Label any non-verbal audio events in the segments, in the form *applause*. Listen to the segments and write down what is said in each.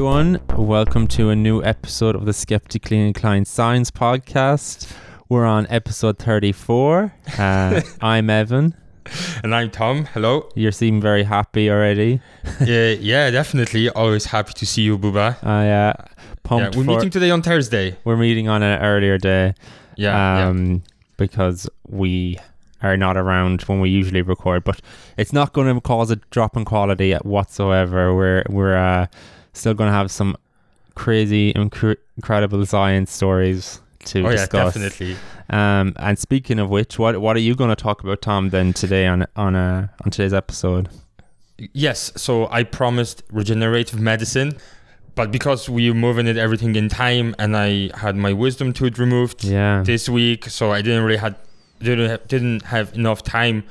everyone. Welcome to a new episode of the Skeptically Inclined Science Podcast. We're on episode 34. Uh, *laughs* I'm Evan. And I'm Tom. Hello. You seem very happy already. *laughs* yeah, yeah, definitely. Always happy to see you, Buba. Uh, pumped. Yeah, we're for- meeting today on Thursday. We're meeting on an earlier day. Yeah, um, because we are not around when we usually record. But it's not going to cause a drop in quality whatsoever. We're we're uh, still going to have some crazy, incre- incredible science stories to. Oh yeah, definitely. Um, and speaking of which, what what are you going to talk about, Tom? Then today on on uh, on today's episode. Yes. So I promised regenerative medicine, but because we're moving it everything in time, and I had my wisdom tooth removed Yeah, this week, so I didn't really had didn't have, didn't have enough time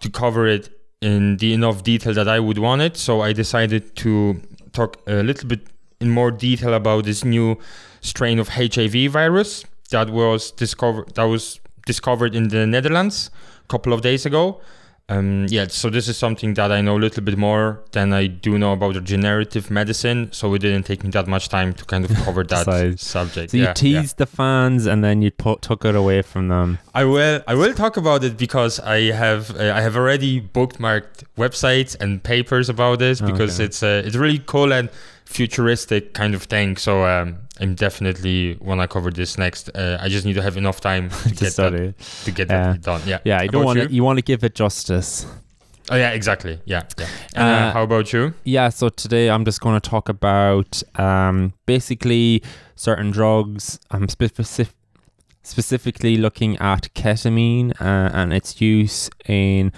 to cover it in the enough detail that I would want it. So I decided to talk a little bit in more detail about this new strain of HIV virus that was discovered that was discovered in the Netherlands a couple of days ago. Um, yeah, so this is something that I know a little bit more than I do know about the generative medicine. So it didn't take me that much time to kind of cover *laughs* that So- subject. so you Yeah, yeah. teased the fans and then you put, took it away from them. I will. I will talk about it because I have. Uh, I have already bookmarked websites and papers about this because Okay. it's uh, it's really cool and futuristic kind of thing. So um, I'm definitely want to cover this next. Uh, I just need to have enough time *laughs* to, get that to get Yeah. that done. Yeah. Yeah, you don't want you? to. You want to give it justice. Oh yeah, exactly. Yeah. Yeah. And, uh, Uh, how about you? Yeah, so today I'm just going to talk about um, basically certain drugs. I'm specific, specifically looking at ketamine uh, and its use in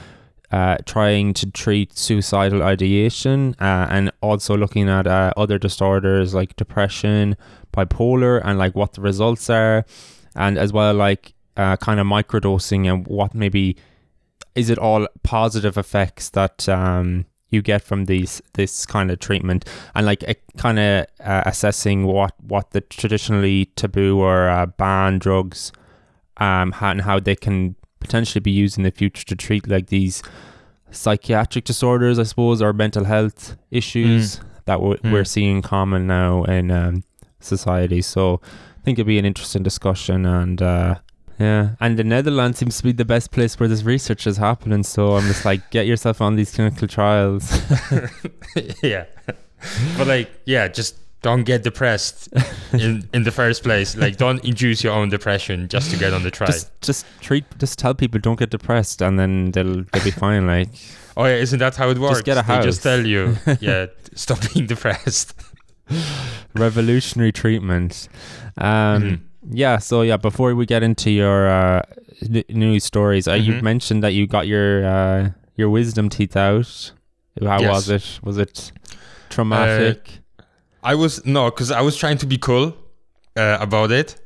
uh, trying to treat suicidal ideation uh, and also looking at uh, other disorders like depression, bipolar, and like what the results are, and as well like uh, kind of microdosing and what maybe is it all positive effects that um, you get from these this kind of treatment and like uh, kind of uh, assessing what what the traditionally taboo or uh, banned drugs um how, and how they can potentially be used in the future to treat like these psychiatric disorders I suppose or mental health issues that w- Mm. we're seeing common now in um, society so I think it'd be an interesting discussion and uh yeah, and the Netherlands seems to be the best place where this research is happening. So I'm just like, get yourself on these clinical trials. *laughs* *laughs* yeah. but like, yeah, just don't get depressed in in the first place. Like, don't induce your own depression just to get on the trial. just, just treat, just tell people don't get depressed, and then they'll they'll be fine. Like, Oh yeah, isn't that how it works? Just get a They just tell you, *laughs* yeah, stop being depressed. *laughs* revolutionary treatment. Um, Mhm. yeah. So yeah, before we get into your uh, n- news stories, uh, you Mhm. mentioned that you got your uh, your wisdom teeth out. How Yes. was it? Was it traumatic? I was no, because I was trying to be cool uh, about it,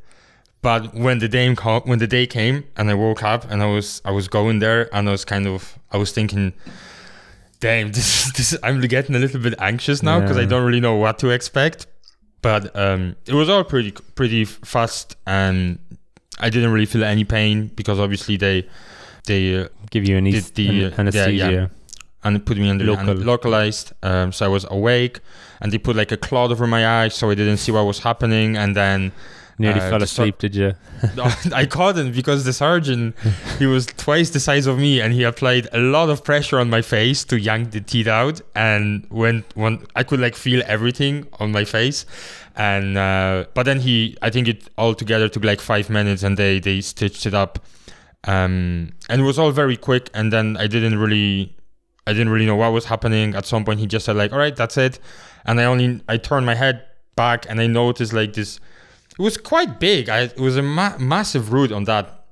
but when the day came, when the day came, and I woke up and I was I was going there, and I was kind of I was thinking, damn, *laughs* this is- this is, I'm getting a little bit anxious now because I don't really know what to expect. But um, it was all pretty pretty fast, and I didn't really feel any pain because obviously they they uh, Give you an did the, yeah, anesthesia. yeah. and put me under Local. localized. Um, so I was awake, and they put like a cloth over my eyes, so I didn't see what was happening. And then Nearly Uh, fell sur- asleep, did you? *laughs* I couldn't because the surgeon, he was twice the size of me, and he applied a lot of pressure on my face to yank the teeth out. And when when I could like feel everything on my face, and uh, but then he, I think it all together took like five minutes, and they they stitched it up, um, and it was all very quick. And then I didn't really, I didn't really know what was happening. At some point, he just said like, "All right, that's it," and I only I turned my head back, and I noticed like this it was quite big. I, it was a ma- massive root on that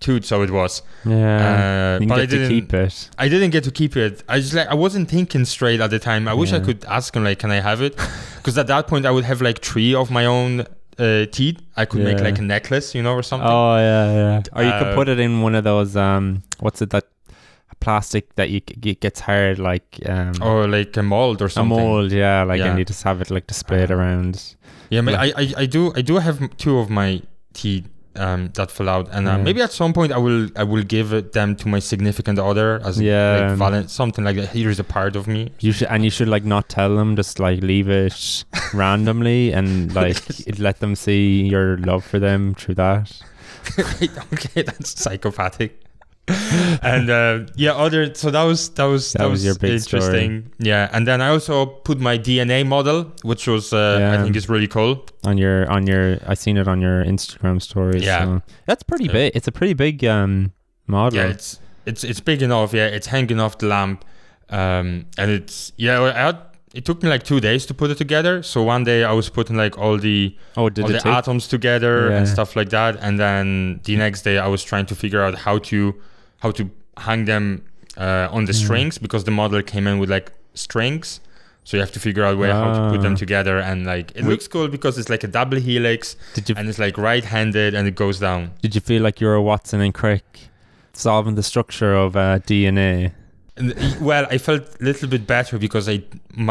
tooth, so it was. Yeah. Uh, you but I get to didn't. keep it. I didn't get to keep it. I just like I wasn't thinking straight at the time. I wish I could ask him like, can I have it? *laughs* Because at that point I would have like three of my own uh, teeth. I could make like a necklace, you know, or something. Oh yeah, yeah. Or you could Uh, put it in one of those um, what's it that plastic that you c- it gets hard like um, or like a mold or something a mold, yeah. Like and Yeah. you just have it like displayed Uh, around. Yeah, but I, I I do I do have two of my teeth um, that fell out, and uh, Yeah. maybe at some point I will I will give them to my significant other as Yeah. like valen- something like that. Here's a part of me. You should, and you should like not tell them. Just like leave it *laughs* randomly and like *laughs* let them see your love for them through that. *laughs* okay, that's psychopathic. *laughs* and uh, yeah, other so that was that was That that, was was, big story. interesting. Yeah, and then I also put my DNA model, which was uh, Yeah. I think is really cool. on your on your I seen it on your Instagram stories. Yeah. so that's pretty big. It's a pretty big um model. Yeah, it's it's it's big enough. Yeah, it's hanging off the lamp, um, and it's yeah. I had, it took me like two days to put it together. So one day I was putting like all the oh, all the take? atoms together Yeah. and stuff like that, and then the next day I was trying to figure out how to how to hang them uh, on the Yeah. strings because the model came in with like strings. So you have to figure out where how to put Ah. them together, and like it looks cool because it's like a double helix, Did you and it's like right-handed, and it goes down. did you feel like you were Watson and Crick solving the structure of uh, DNA? Well, I felt a little bit better because I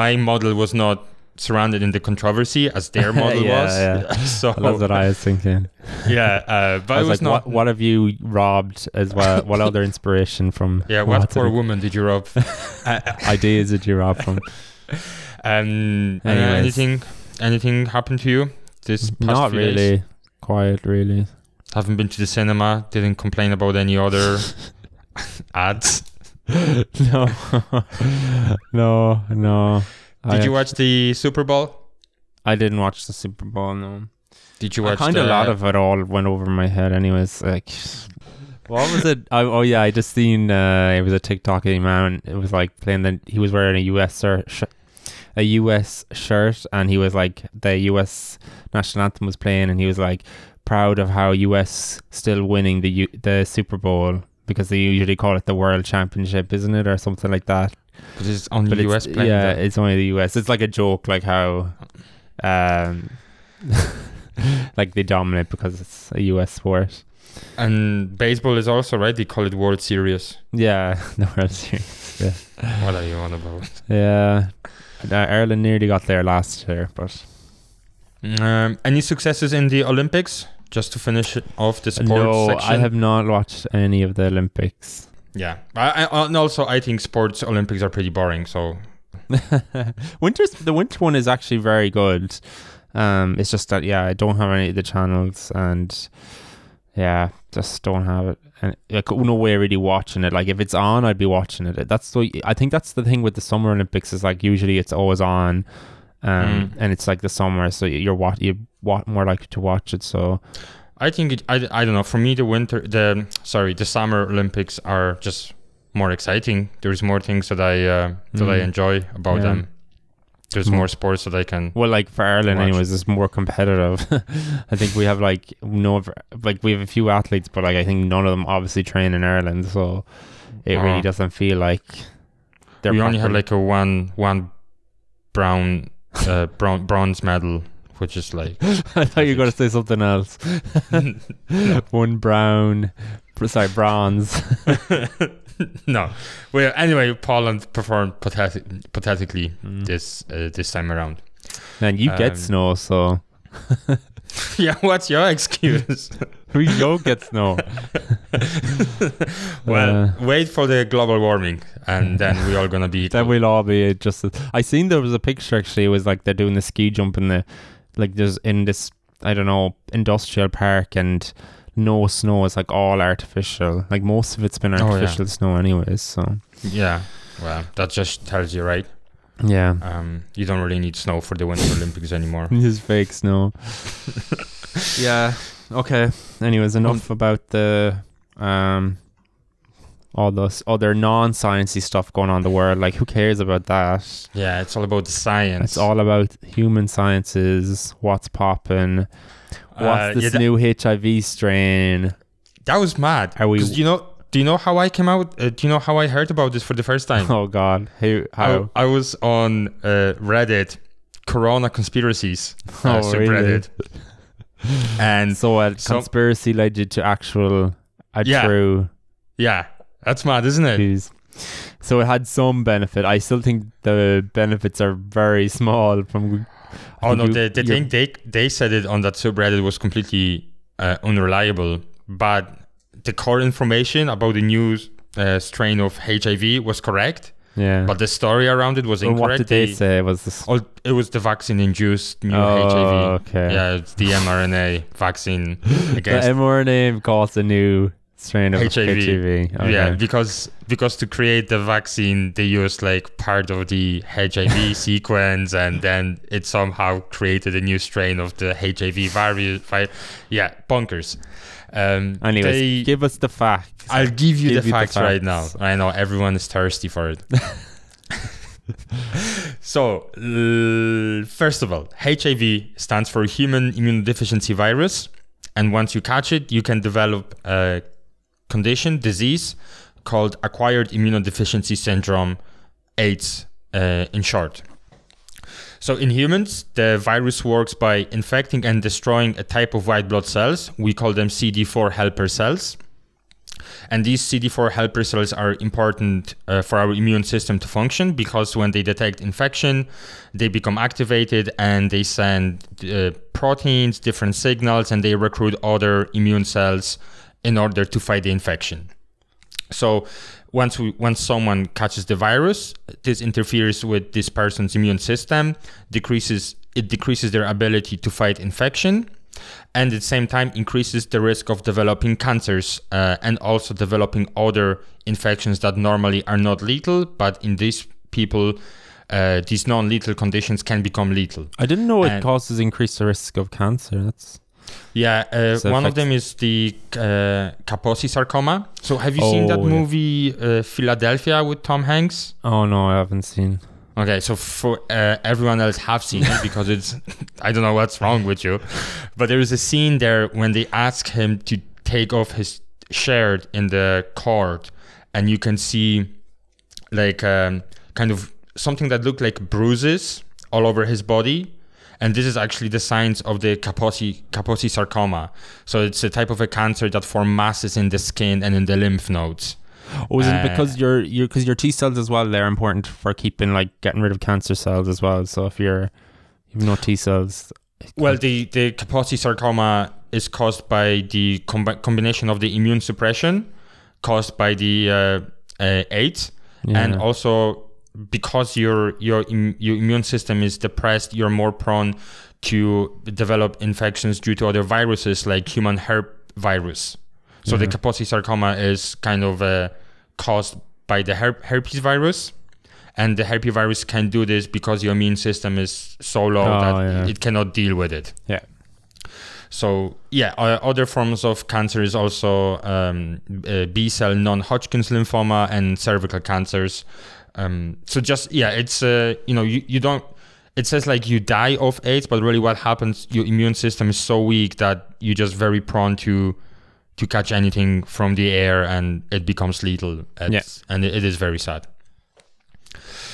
my model was not surrounded in the controversy as their *laughs* model Yeah, was. yeah. *laughs* so That's what I was thinking. *laughs* yeah, uh, but I it was, was like, not. what, what have you robbed as well? what other inspiration from? yeah, what Watson poor woman did you rob? ideas did you rob from? um, uh, anything, anything happened to you this past Not few days? really. Quiet, really. Haven't been to the cinema. Didn't complain about any other ads. no, no, no. Did I, you watch the Super Bowl? I didn't watch the Super Bowl. No. Did you watch? kind of a lot of it all went over my head. Anyways, like, what was it? I, oh yeah, I just seen uh, it was a TikTok man. It was like playing the. He was wearing a US shirt, sh- a US shirt, and he was like the US national anthem was playing, and he was like proud of how US still winning the U- the Super Bowl because they usually call it the World Championship, isn't it, or something like that. But it's on But the US it's, playing. yeah, that. it's only the US. It's like a joke, like how, um, *laughs* like they dominate because it's a US sport. And baseball is also right. They call it World Series. Yeah, *laughs* the World Series. What are you on about? Yeah, Uh, Ireland nearly got there last year, but Um, any successes in the Olympics? Just to finish it off the sports no, section. I have not watched any of the Olympics. Yeah, I, I, and also I think sports Olympics are pretty boring. So *laughs* Winter's the winter one is actually very good. Um, it's just that yeah, I don't have any of the channels, and yeah, just don't have it. And like no way really watching it. Like if it's on, I'd be watching it. That's the I think that's the thing with the Summer Olympics is like usually it's always on, um, Mm. and it's like the summer, so you're what you what more likely to watch it. So I think it, I, I don't know. For me, the winter, the sorry, the summer Olympics are just more exciting. There's more things that I uh, that I Mm. enjoy about Yeah. them. There's Mm. more sports that I can. Well, like for Ireland, Watch. anyways, it's more competitive. *laughs* I think we have like no, like we have a few athletes, but like I think none of them obviously train in Ireland, so it really Uh, doesn't feel like they're. we only have like a one one brown uh, *laughs* brown bronze medal, which is like *laughs* I thought you were going to say something else. *laughs* One brown, br- sorry, bronze. *laughs* no. Well, anyway, Poland performed pathetic, pathetically Mm. this uh, this time around. And you get Um, snow, so yeah, what's your excuse? we don't get snow. well, Uh, wait for the global warming, and then we're all gonna be. Then we'll all be just. I seen there was a picture actually. It was like they're doing the ski jump in the, like there's in this I don't know industrial park and no snow. It's like all artificial. Like most of it's been Oh, yeah. artificial snow anyways. So Yeah. Well, that just tells you, right? yeah, Um, you don't really need snow for the Winter *laughs* Olympics anymore. *laughs* just fake snow. *laughs* yeah. Okay. Anyways, enough about the um all this other non-sciencey stuff going on in the world. Like, who cares about that? Yeah, it's all about the science. It's all about human sciences. What's popping? What's Uh, this yeah, that- new HIV strain? That was mad. Are we- you know? Do you know how I came out? Uh, do you know how I heard about this for the first time? *laughs* Oh God, who? How? I, I was on uh, Reddit, Corona conspiracies *laughs* uh, Oh, really? subreddit, *laughs* and so a so- conspiracy led you to actual, a Yeah. true yeah, that's mad, isn't it? news. So it had some benefit. I still think the benefits are very small. From Oh no, you- the, the thing they they said it on that subreddit was completely uh, unreliable, but the core information about the new uh, strain of HIV was correct, Yeah. but the story around it was Well, incorrect. what did they They- say? Was this? Oh, it was the vaccine-induced new Oh, HIV. okay. Yeah, it's the mRNA vaccine *gasps* The mRNA caused a new strain of HIV. HIV. Okay. Yeah, because because to create the vaccine, they used like part of the HIV *laughs* sequence, and then it somehow created a new strain of the HIV virus. Vi- yeah, bonkers. Um, Anyways, they- give us the facts. I'll give you give the you the facts right now. I know everyone is thirsty for it. *laughs* so, l- first of all, HIV stands for Human Immunodeficiency Virus, and once you catch it, you can develop a condition, disease called Acquired Immunodeficiency Syndrome, AIDS, uh, in short. So in humans, the virus works by infecting and destroying a type of white blood cells. We call them CD4 helper cells. And these CD4 helper cells are important uh, for our immune system to function because when they detect infection, they become activated and they send uh, proteins, different signals, and they recruit other immune cells in order to fight the infection. So once we once someone catches the virus, this interferes with this person's immune system, decreases it decreases their ability to fight infection, and at the same time increases the risk of developing cancers uh, and also developing other infections that normally are not lethal, but in these people, uh, these non-lethal conditions can become lethal. I didn't know it causes increased risk of cancer. That's Yeah, uh, one of them is the uh, Kaposi sarcoma. So have you seen that Oh, yeah. movie uh, Philadelphia with Tom Hanks? oh no, I haven't seen. Okay, so for uh, everyone else have seen it because it's *laughs* I don't know what's wrong with you, but there is a scene there when they ask him to take off his shirt in the court, and you can see like um, kind of something that looked like bruises all over his body. And this is actually the signs of the Kaposi, Kaposi sarcoma. So it's a type of a cancer that form masses in the skin and in the lymph nodes. Oh, is it Uh, because your your because your T cells as well? They're important for keeping like getting rid of cancer cells as well. So if you're you have no T cells, Well, the, the Kaposi sarcoma is caused by the combi- combination of the immune suppression caused by the uh, uh, AIDS, and also because your your Im- your immune system is depressed, you're more prone to develop infections due to other viruses like human herp virus. So the. Kaposi sarcoma is kind of uh, caused by the herp- herpes virus. And the herpes virus can do this because your immune system is so low Oh, that yeah. it cannot deal with it. yeah. So yeah, uh, other forms of cancer is also um, uh, B cell non-Hodgkin's lymphoma and cervical cancers. Um, so just yeah, it's uh, you know you, you don't. It says like you die of AIDS, but really what happens? Your immune system is so weak that you're just very prone to to catch anything from the air, and it becomes lethal. It's, and it, it is very sad.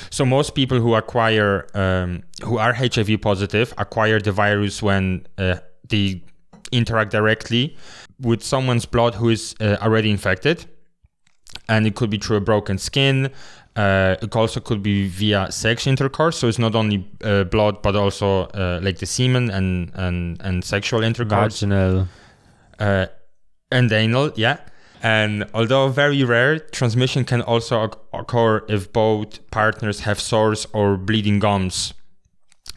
So most people who acquire um, who are HIV positive acquire the virus when uh, they interact directly with someone's blood who is uh, already infected, and it could be through a broken skin. Uh, it also could be via sex intercourse. So it's not only uh, blood, but also uh, like the semen and and and sexual intercourse Vaginal. uh, and anal, yeah. And although very rare, transmission can also occur if both partners have sores or bleeding gums.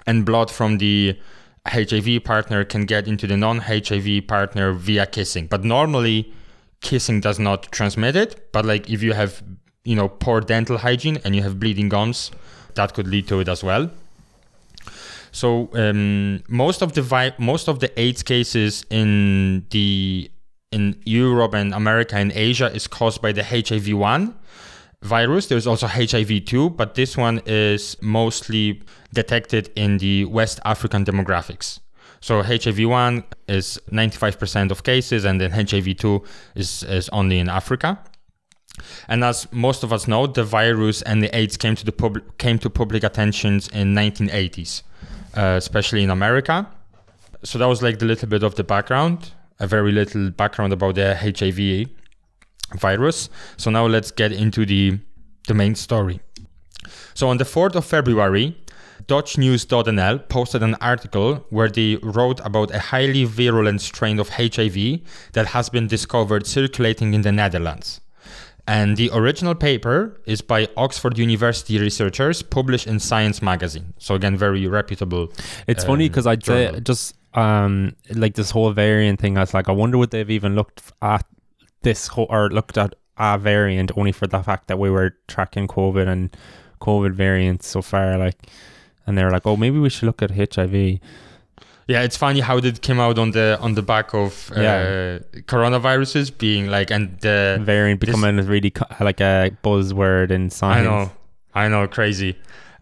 And blood from the HIV partner can get into the non HIV partner via kissing. But normally, kissing does not transmit it. But like if you have, you know, poor dental hygiene and you have bleeding gums, that could lead to it as well. So um, most of the vi- most of the AIDS cases in the in Europe and America and Asia is caused by the HIV one virus. There's also HIV two, but this one is mostly detected in the West African demographics. So HIV one is 95% of cases, and then HIV two is is only in Africa. And as most of us know, the virus and the AIDS came to the pub- came to public attentions in 1980s, uh, especially in America. So that was like the little bit of the background, a very little background about the HIV virus. So now let's get into the the main story. So on the 4th of February, DutchNews.nl posted an article where they wrote about a highly virulent strain of HIV that has been discovered circulating in the Netherlands. And the original paper is by Oxford University researchers published in Science magazine. So again, very reputable. It's funny um, because I'd just um like this whole variant thing. I was like, I wonder would they've even looked at this whole or looked at a variant only for the fact that we were tracking COVID and COVID variants so far, like, and they were like, oh, maybe we should look at HIV. Yeah, it's funny how it came out on the on the back of uh, Yeah. coronaviruses being like and the variant this- becoming a really co- like a buzzword in science. I know, I know, crazy.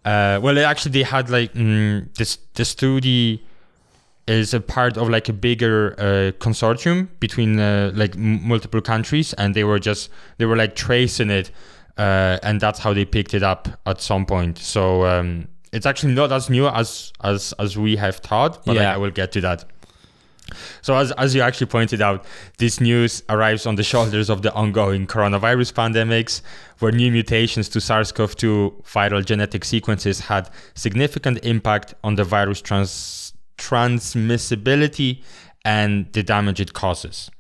Uh, well, actually, they had like mm, this. The study is a part of like a bigger uh, consortium between uh, like m- multiple countries, and they were just they were like tracing it, uh, and that's how they picked it up at some point. So um, it's actually not as new as as as we have thought, but like, Yeah. I will get to that. So as, as you actually pointed out, this news arrives on the shoulders of the ongoing coronavirus pandemics, where new mutations to SARS-CoV-2 viral genetic sequences had significant impact on the virus trans- transmissibility and the damage it causes.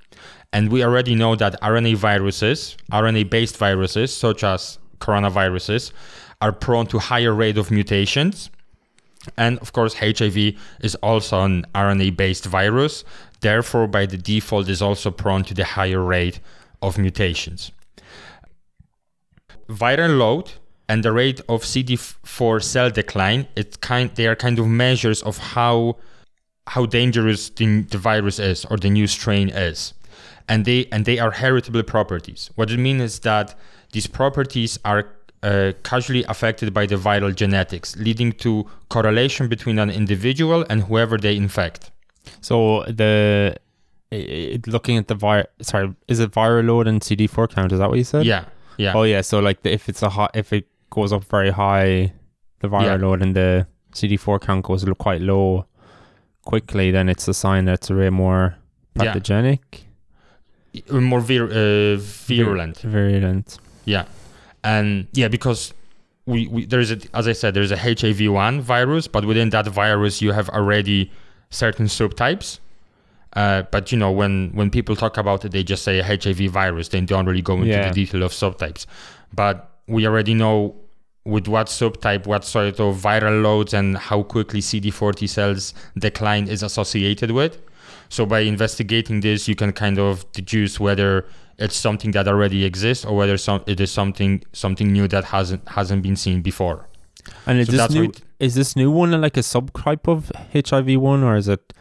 And we already know that RNA viruses, RNA-based viruses such as coronaviruses, are prone to higher rate of mutations. And of course, HIV is also an RNA based virus, therefore, by the default, is also prone to the higher rate of mutations. Viral load and the rate of CD4 cell decline, it's kind, they are kind of measures of how, how dangerous the, the virus is or the new strain is. And they, and they are heritable properties. What it means is that these properties are uh, casually affected by the viral genetics, leading to correlation between an individual and whoever they infect. So the i- i- looking at the vir sorry, is it viral load and CD4 count? Is that what you said? Yeah, yeah, Oh yeah. So like the, if it's a high, if it goes up very high, the viral Yeah. load and the CD4 count goes quite low quickly, then it's a sign that it's a bit more Yeah. pathogenic, more vir- uh, virulent. virulent. Yeah, and yeah, because we, we there's a as I said, there's a HIV-1 virus, but within that virus you have already certain subtypes. Uh, but you know, when when people talk about it, they just say HIV virus. They don't really go into Yeah. the detail of subtypes. But we already know with what subtype, what sort of viral loads, and how quickly CD40 cells decline is associated with. So by investigating this, you can kind of deduce whether it's something that already exists or whether some, it is something something new that hasn't hasn't been seen before. And is So this new? Is this new one like a subtype of HIV one, or is it?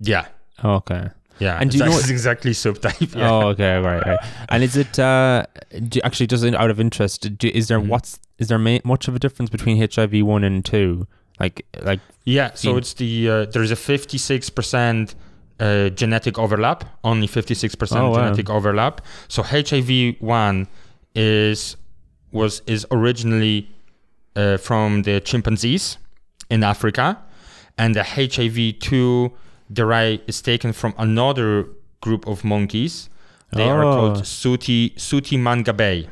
Yeah, Oh, okay. yeah. And do you it's know actually *laughs* exactly subtype. Yeah. Oh, okay, right, right. And is it uh, do, actually just out of interest? Do, is there Mhm. what's is there ma- much of a difference between HIV one and two? Like, like Yeah, so it's the uh, there's a 56% uh, genetic overlap, only 56% Oh, wow. genetic overlap. So HIV1 is was is originally uh, from the chimpanzees in Africa, and the HIV2 derive is taken from another group of monkeys. They are Oh. called Suti Suti Mangabe.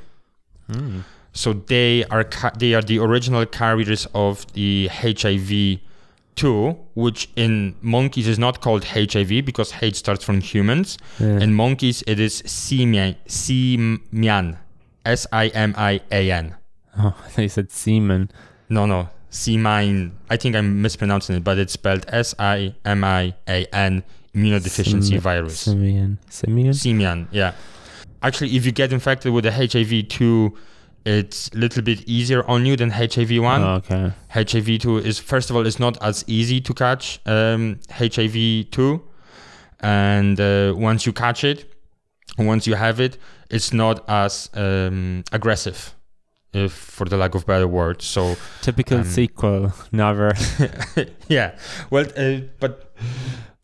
hmm. So they are ca- they are the original carriers of the HIV two, which in monkeys is not called HIV because H starts from humans. Yeah. In monkeys, it is simian, simian, S I M I A N. oh, *laughs* they said semen. No, no, simine. I think I'm mispronouncing it, but it's spelled S I M I A N. Immunodeficiency Simi- virus. Simian. Simian. Simian, yeah. Actually, if you get infected with the HIV two, it's a little bit easier on you than HIV one. Oh, okay. HIV two is first of all it's not as easy to catch um, HIV two, and uh, once you catch it, once you have it, it's not as um, aggressive, if for the lack of better word. So Typical Um, sequel. Never. *laughs* yeah, well, uh, but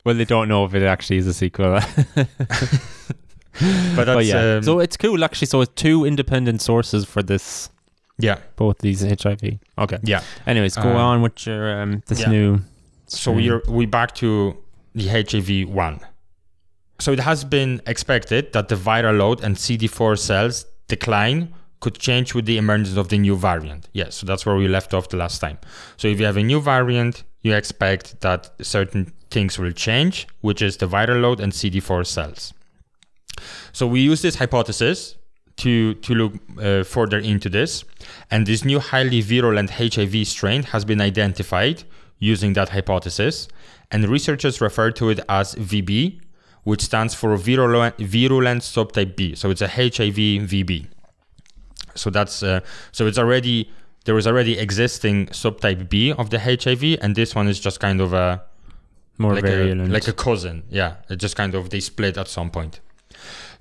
well, they don't know if it actually is a sequel. *laughs* *laughs* *laughs* but that's but yeah. um, so it's cool actually. So it's two independent sources for this. yeah, Both these HIV. Okay. yeah. Anyways, go Um, on with your um this yeah. new. So we're we back to the HIV one. So it has been expected that the viral load and CD4 cells decline could change with the emergence of the new variant. Yes, so that's where we left off the last time. So if you have a new variant, you expect that certain things will change, which is the viral load and CD4 cells. So we use this hypothesis to to look uh, further into this, and this new highly virulent HIV strain has been identified using that hypothesis, and researchers refer to it as VB, which stands for virulent, virulent subtype B. So it's a HIV VB. So that's uh, so it's already there is already existing subtype B of the HIV, and this one is just kind of a More like virulent. a like a cousin. Yeah, it just kind of they split at some point.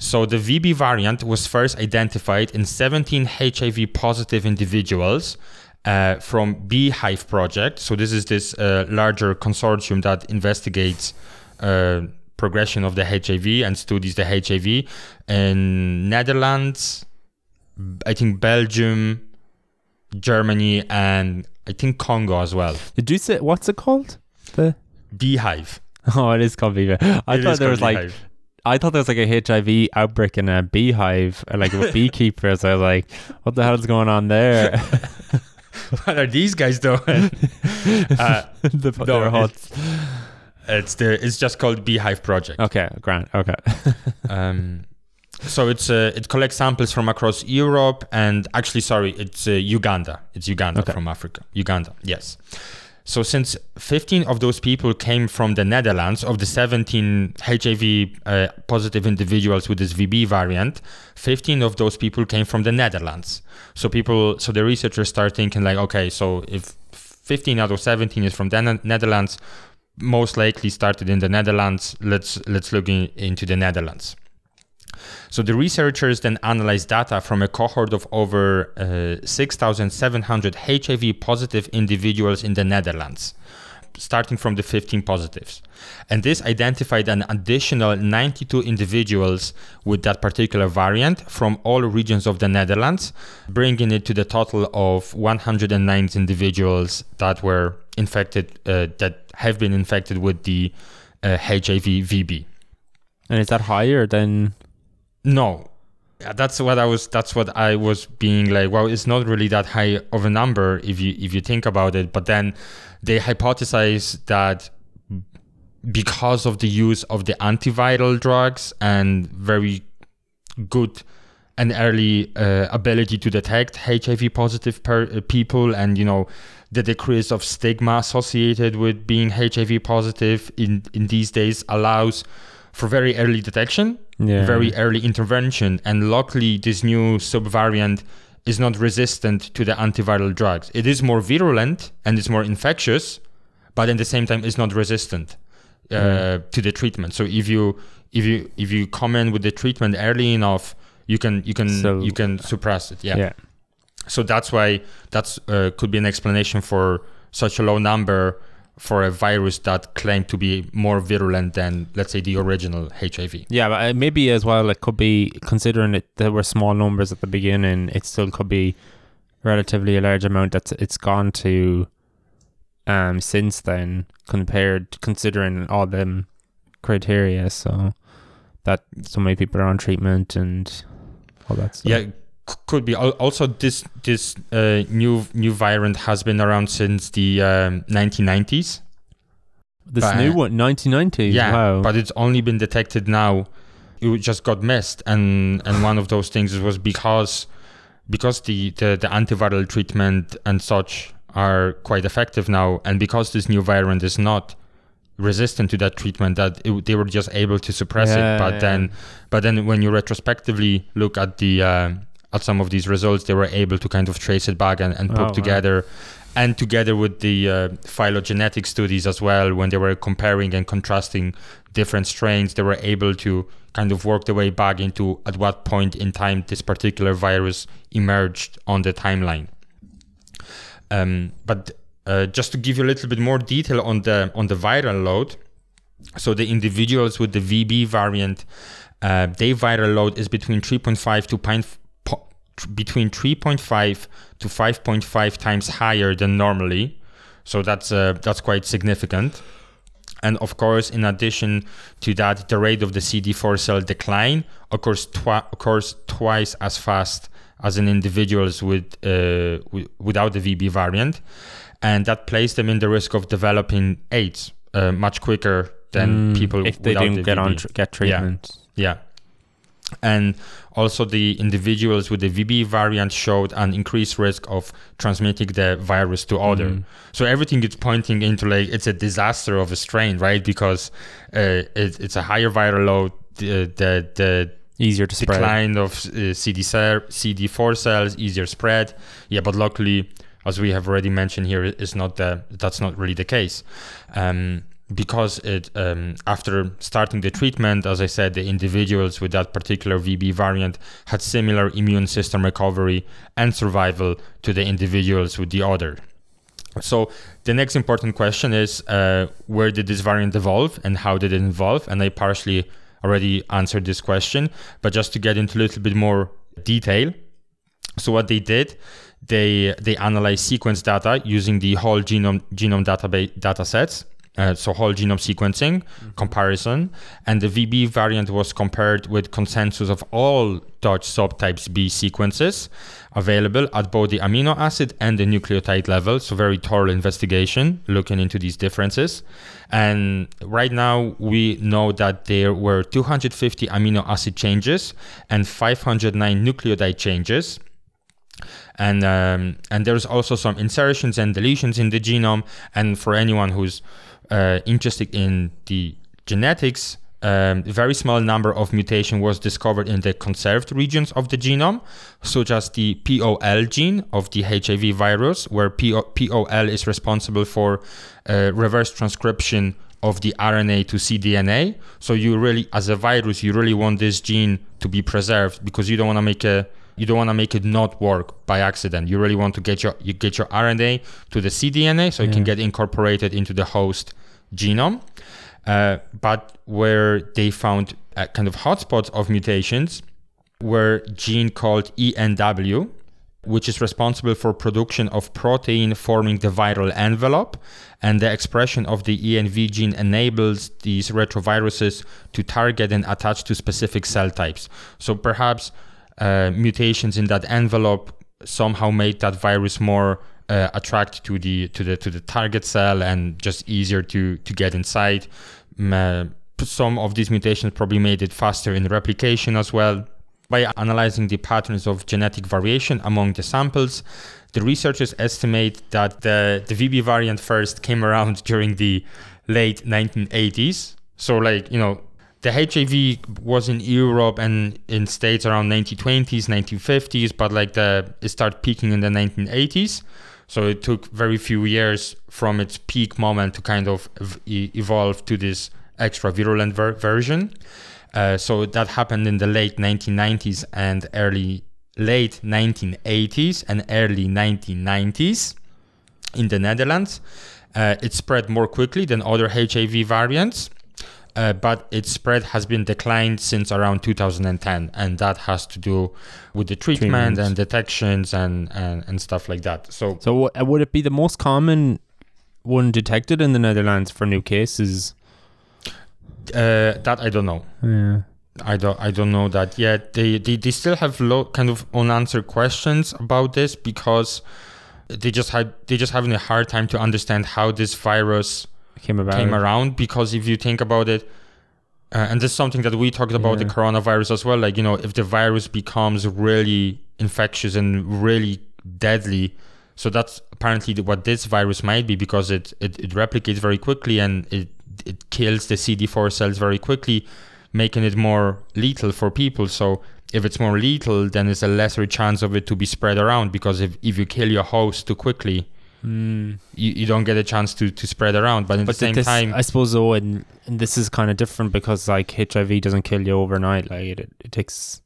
So the VB variant was first identified in 17 HIV positive individuals uh, from Beehive Project. So this is this uh, larger consortium that investigates uh, progression of the HIV and studies the HIV in Netherlands, I think Belgium, Germany, and I think Congo as well. Did you say what's it called? The Beehive. *laughs* oh, it is called Beaver. I It thought there was like Beehive. I thought there was like a HIV outbreak in a beehive, uh, like with beekeepers. I was like, what the hell's going on there? *laughs* what are these guys doing? *laughs* uh, the, No, their it- huts. it's the it's just called Beehive Project. Okay, Grant. Okay. *laughs* Um, so it's uh, it collects samples from across Europe and actually, sorry, it's uh, Uganda. It's Uganda Okay. from Africa. Uganda, yes. So since 15 of those people came from the Netherlands, of the 17 HIV uh, positive individuals with this VB variant, 15 of those people came from the Netherlands. So people, so the researchers start thinking like, okay, so if 15 out of 17 is from the Ne- Netherlands, most likely started in the Netherlands. Let's let's look in, into the Netherlands. So the researchers then analyzed data from a cohort of over uh, 6,700 HIV positive individuals in the Netherlands, starting from the 15 positives. And this identified an additional 92 individuals with that particular variant from all regions of the Netherlands, bringing it to the total of 109 individuals that were infected, uh, that have been infected with the uh, HIV VB. and is that higher than? No. That's what I was that's what I was being like, well, it's not really that high of a number if you if you think about it, but then they hypothesize that because of the use of the antiviral drugs and very good and early uh, ability to detect HIV positive per, uh, people and you know the decrease of stigma associated with being HIV positive in in these days allows for very early detection Yeah. very early intervention. And luckily, this new subvariant is not resistant to the antiviral drugs. It is more virulent and it's more infectious, but at the same time, it's not resistant uh, Mm. to the treatment. So if you if you if you come in with the treatment early enough, you can you can So- you can suppress it. Yeah. yeah. So that's why that's uh, could be an explanation for such a low number for a virus that claimed to be more virulent than let's say the original HIV. Yeah, but uh, maybe as well, it could be considering it there were small numbers at the beginning. It still could be relatively a large amount that's it's gone to um since then compared considering all them criteria. So that so many people are on treatment and all that stuff. Yeah, could be. Also, this this uh, new new variant has been around since the um, 1990s. this but- new one, 1990. Yeah, wow. but it's only been detected now. It just got missed, and and one of those things was because because the, the the antiviral treatment and such are quite effective now, and because this new variant is not resistant to that treatment, that it, they were just able to suppress Yeah, it. But yeah. then, but then when you retrospectively look at the uh, at some of these results, they were able to kind of trace it back and, and Oh, put wow. together. And together with the uh, phylogenetic studies as well, when they were comparing and contrasting different strains, they were able to kind of work their way back into at what point in time this particular virus emerged on the timeline. Um, but uh, just to give you a little bit more detail on the on the viral load, so the individuals with the VB variant, uh, their viral load is between 3.5 to tr- between 3.5 to 5.5 times higher than normally. So that's uh, that's quite significant. And of course, in addition to that, the rate of the CD4 cell decline occurs, twi- occurs twice as fast as in individuals with, uh, w- without the VB variant, and that placed them in the risk of developing AIDS uh, much quicker than Mm, people if they without didn't the get on tr- get treatment. Yeah. And also, the individuals with the VB variant showed an increased risk of transmitting the virus to other. Mm. So everything is pointing into like it's a disaster of a strain, right? Because uh, it, it's a higher viral load. The the, the Easier to spread. decline of uh, CD cell, CD4 cells, easier spread. Yeah, but luckily, as we have already mentioned here, is not the that's not really the case. Um, because it um, after starting the treatment, as I said, the individuals with that particular VB variant had similar immune system recovery and survival to the individuals with the other. So the next important question is uh, where did this variant evolve and how did it evolve? And I partially already answered this question, but just to get into a little bit more detail. So what they did, they they analyzed sequence data using the whole genome genome database data sets. Uh, so whole genome sequencing comparison, and the VB variant was compared with consensus of all Dutch subtypes B sequences available at both the amino acid and the nucleotide level. So very thorough investigation looking into these differences. And right now we know that there were 250 amino acid changes and 509 nucleotide changes and um, and there's also some insertions and deletions in the genome. And for anyone who's uh, interested in the genetics, um, a very small number of mutation was discovered in the conserved regions of the genome, such as the POL gene of the HIV virus, where PO- POL is responsible for uh, reverse transcription of the RNA to cDNA. So you really, as a virus, you really want this gene to be preserved because you don't want to make a you don't want to make it not work by accident. You really want to get your you get your RNA to the cDNA so it can get incorporated into the host genome. Uh, but where they found a kind of hotspots of mutations were gene called ENW, which is responsible for production of protein forming the viral envelope. And the expression of the ENV gene enables these retroviruses to target and attach to specific cell types. So perhaps uh, mutations in that envelope somehow made that virus more uh, attracted to the to the to the target cell and just easier to to get inside. Mm, uh, some of these mutations probably made it faster in replication as well. By analyzing the patterns of genetic variation among the samples, the researchers estimate that the, the VB variant first came around *laughs* during the late 1980s. So, like, you know, the HIV was in Europe and in states around 1920s, 1950s, but like the it started peaking in the 1980s. So it took very few years from its peak moment to kind of e- evolve to this extra virulent ver- version. Uh, so that happened in the late 1990s and early late 1980s and early 1990s in the Netherlands. Uh, it spread more quickly than other HIV variants, uh, but its spread has been declined since around 2010, and that has to do with the treatment Treatments. and detections and, and and stuff like that. So So w- uh, would it be the most common one detected in the Netherlands for new cases? uh, that I don't know. Yeah. I don't I don't know that yet. They they, they still have lo- kind of unanswered questions about this because they just had they just having a hard time to understand how this virus Came about. came around because if you think about it uh, and this is something that we talked about the coronavirus as well like you know if the virus becomes really infectious and really deadly so that's apparently the- what this virus might be because it, it, it replicates very quickly and it it kills the CD4 cells very quickly making it more lethal for people so if it's more lethal then there's a lesser chance of it to be spread around because if, if you kill your host too quickly Mm. you, you don't get a chance to, to spread around but at But the same this, time I suppose though, and, and this is kind of different because like HIV doesn't kill you overnight. Like it, it takes,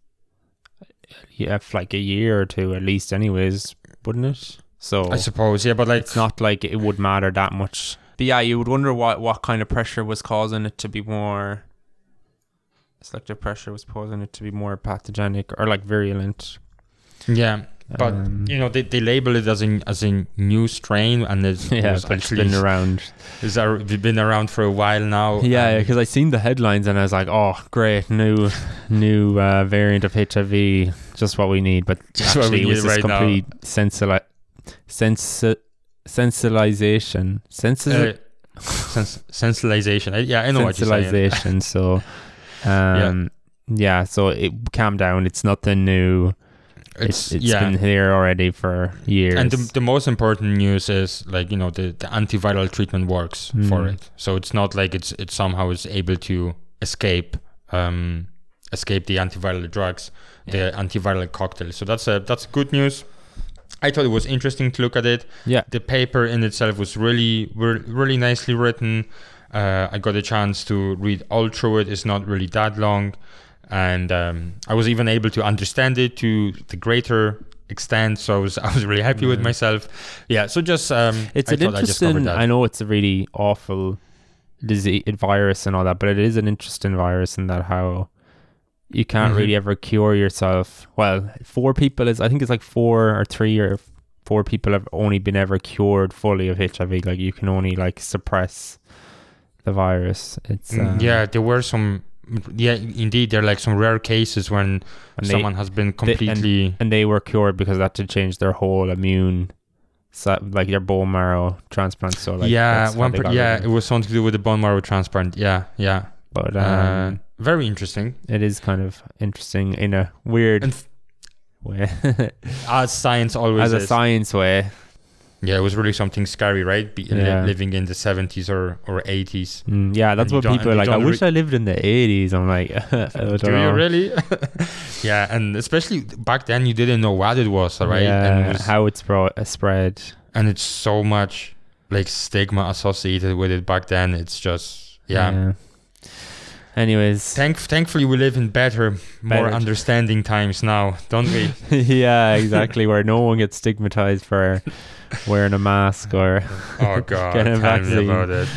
yeah, like a year or two at least, anyways, wouldn't it? So I suppose, yeah, but like it's not like it would matter that much. But yeah, you would wonder what what kind of pressure was causing it to be more. Selective pressure was causing it to be more pathogenic or like virulent. yeah, But Um, you know, they, they label it as a as a new strain, and it's, it *laughs* yeah, but it's actually been around. it's been around for a while now. Yeah, because I seen the headlines and I was like, "Oh, great, new, new uh, variant of HIV, just what we need." But *laughs* Just actually, it was just right complete sensili- sensi- sensibilization, sensi- uh, sens- sensitization. Yeah, I know what you're saying. so, *laughs* um, yeah. so it calm down. It's nothing new. It's, It's, it's yeah. been here already for years. And the, the most important news is like you know the, the antiviral treatment works for Mm. it. So it's not like it's it somehow is able to escape um escape the antiviral drugs, the antiviral cocktail. So that's a that's good news. I thought it was interesting to look at it. yeah, The paper in itself was really re- really nicely written. Uh, I got a chance to read all through it. It's not really that long, and um, I was even able to understand it to the greater extent. So I was *laughs* I was really happy with myself. Yeah. So just um, it's I an I interesting. that. I know it's a really awful disease virus and all that, but it is an interesting virus in that how you can't Mhm. really ever cure yourself. Well, four people is I think it's like four or three or four people have only been ever cured fully of HIV. Like you can only like suppress the virus. It's Mm, um, yeah, there were some. Yeah, indeed, there are like some rare cases when and they, someone has been completely. and they were cured because that to change their whole immune. So, like their bone marrow transplant, so like yeah, one. Per- yeah, it was something to do with the bone marrow transplant. Yeah, yeah. But Uh, um, very interesting. it is kind of interesting in a weird And f- way, *laughs* as science always as a is. science way. Yeah, it was really something scary, right? Be, li- living in the 70s or, or 80s. Mm, yeah, that's you what people are like. I wish I lived in the eighties. I'm like, *laughs* I *laughs* don't know. you really? *laughs* yeah, and especially back then, you didn't know what it was, right? Yeah, and, it was- how brought uh, spread. and it's so much like stigma associated with it back then. It's just, yeah. Anyways, Thank, thankfully, we live in better, more Better. understanding times now, don't we? *laughs* yeah, exactly. Where no one gets stigmatized for wearing a mask or. *laughs* Oh *laughs* God, Get a tell me vaccine. about it.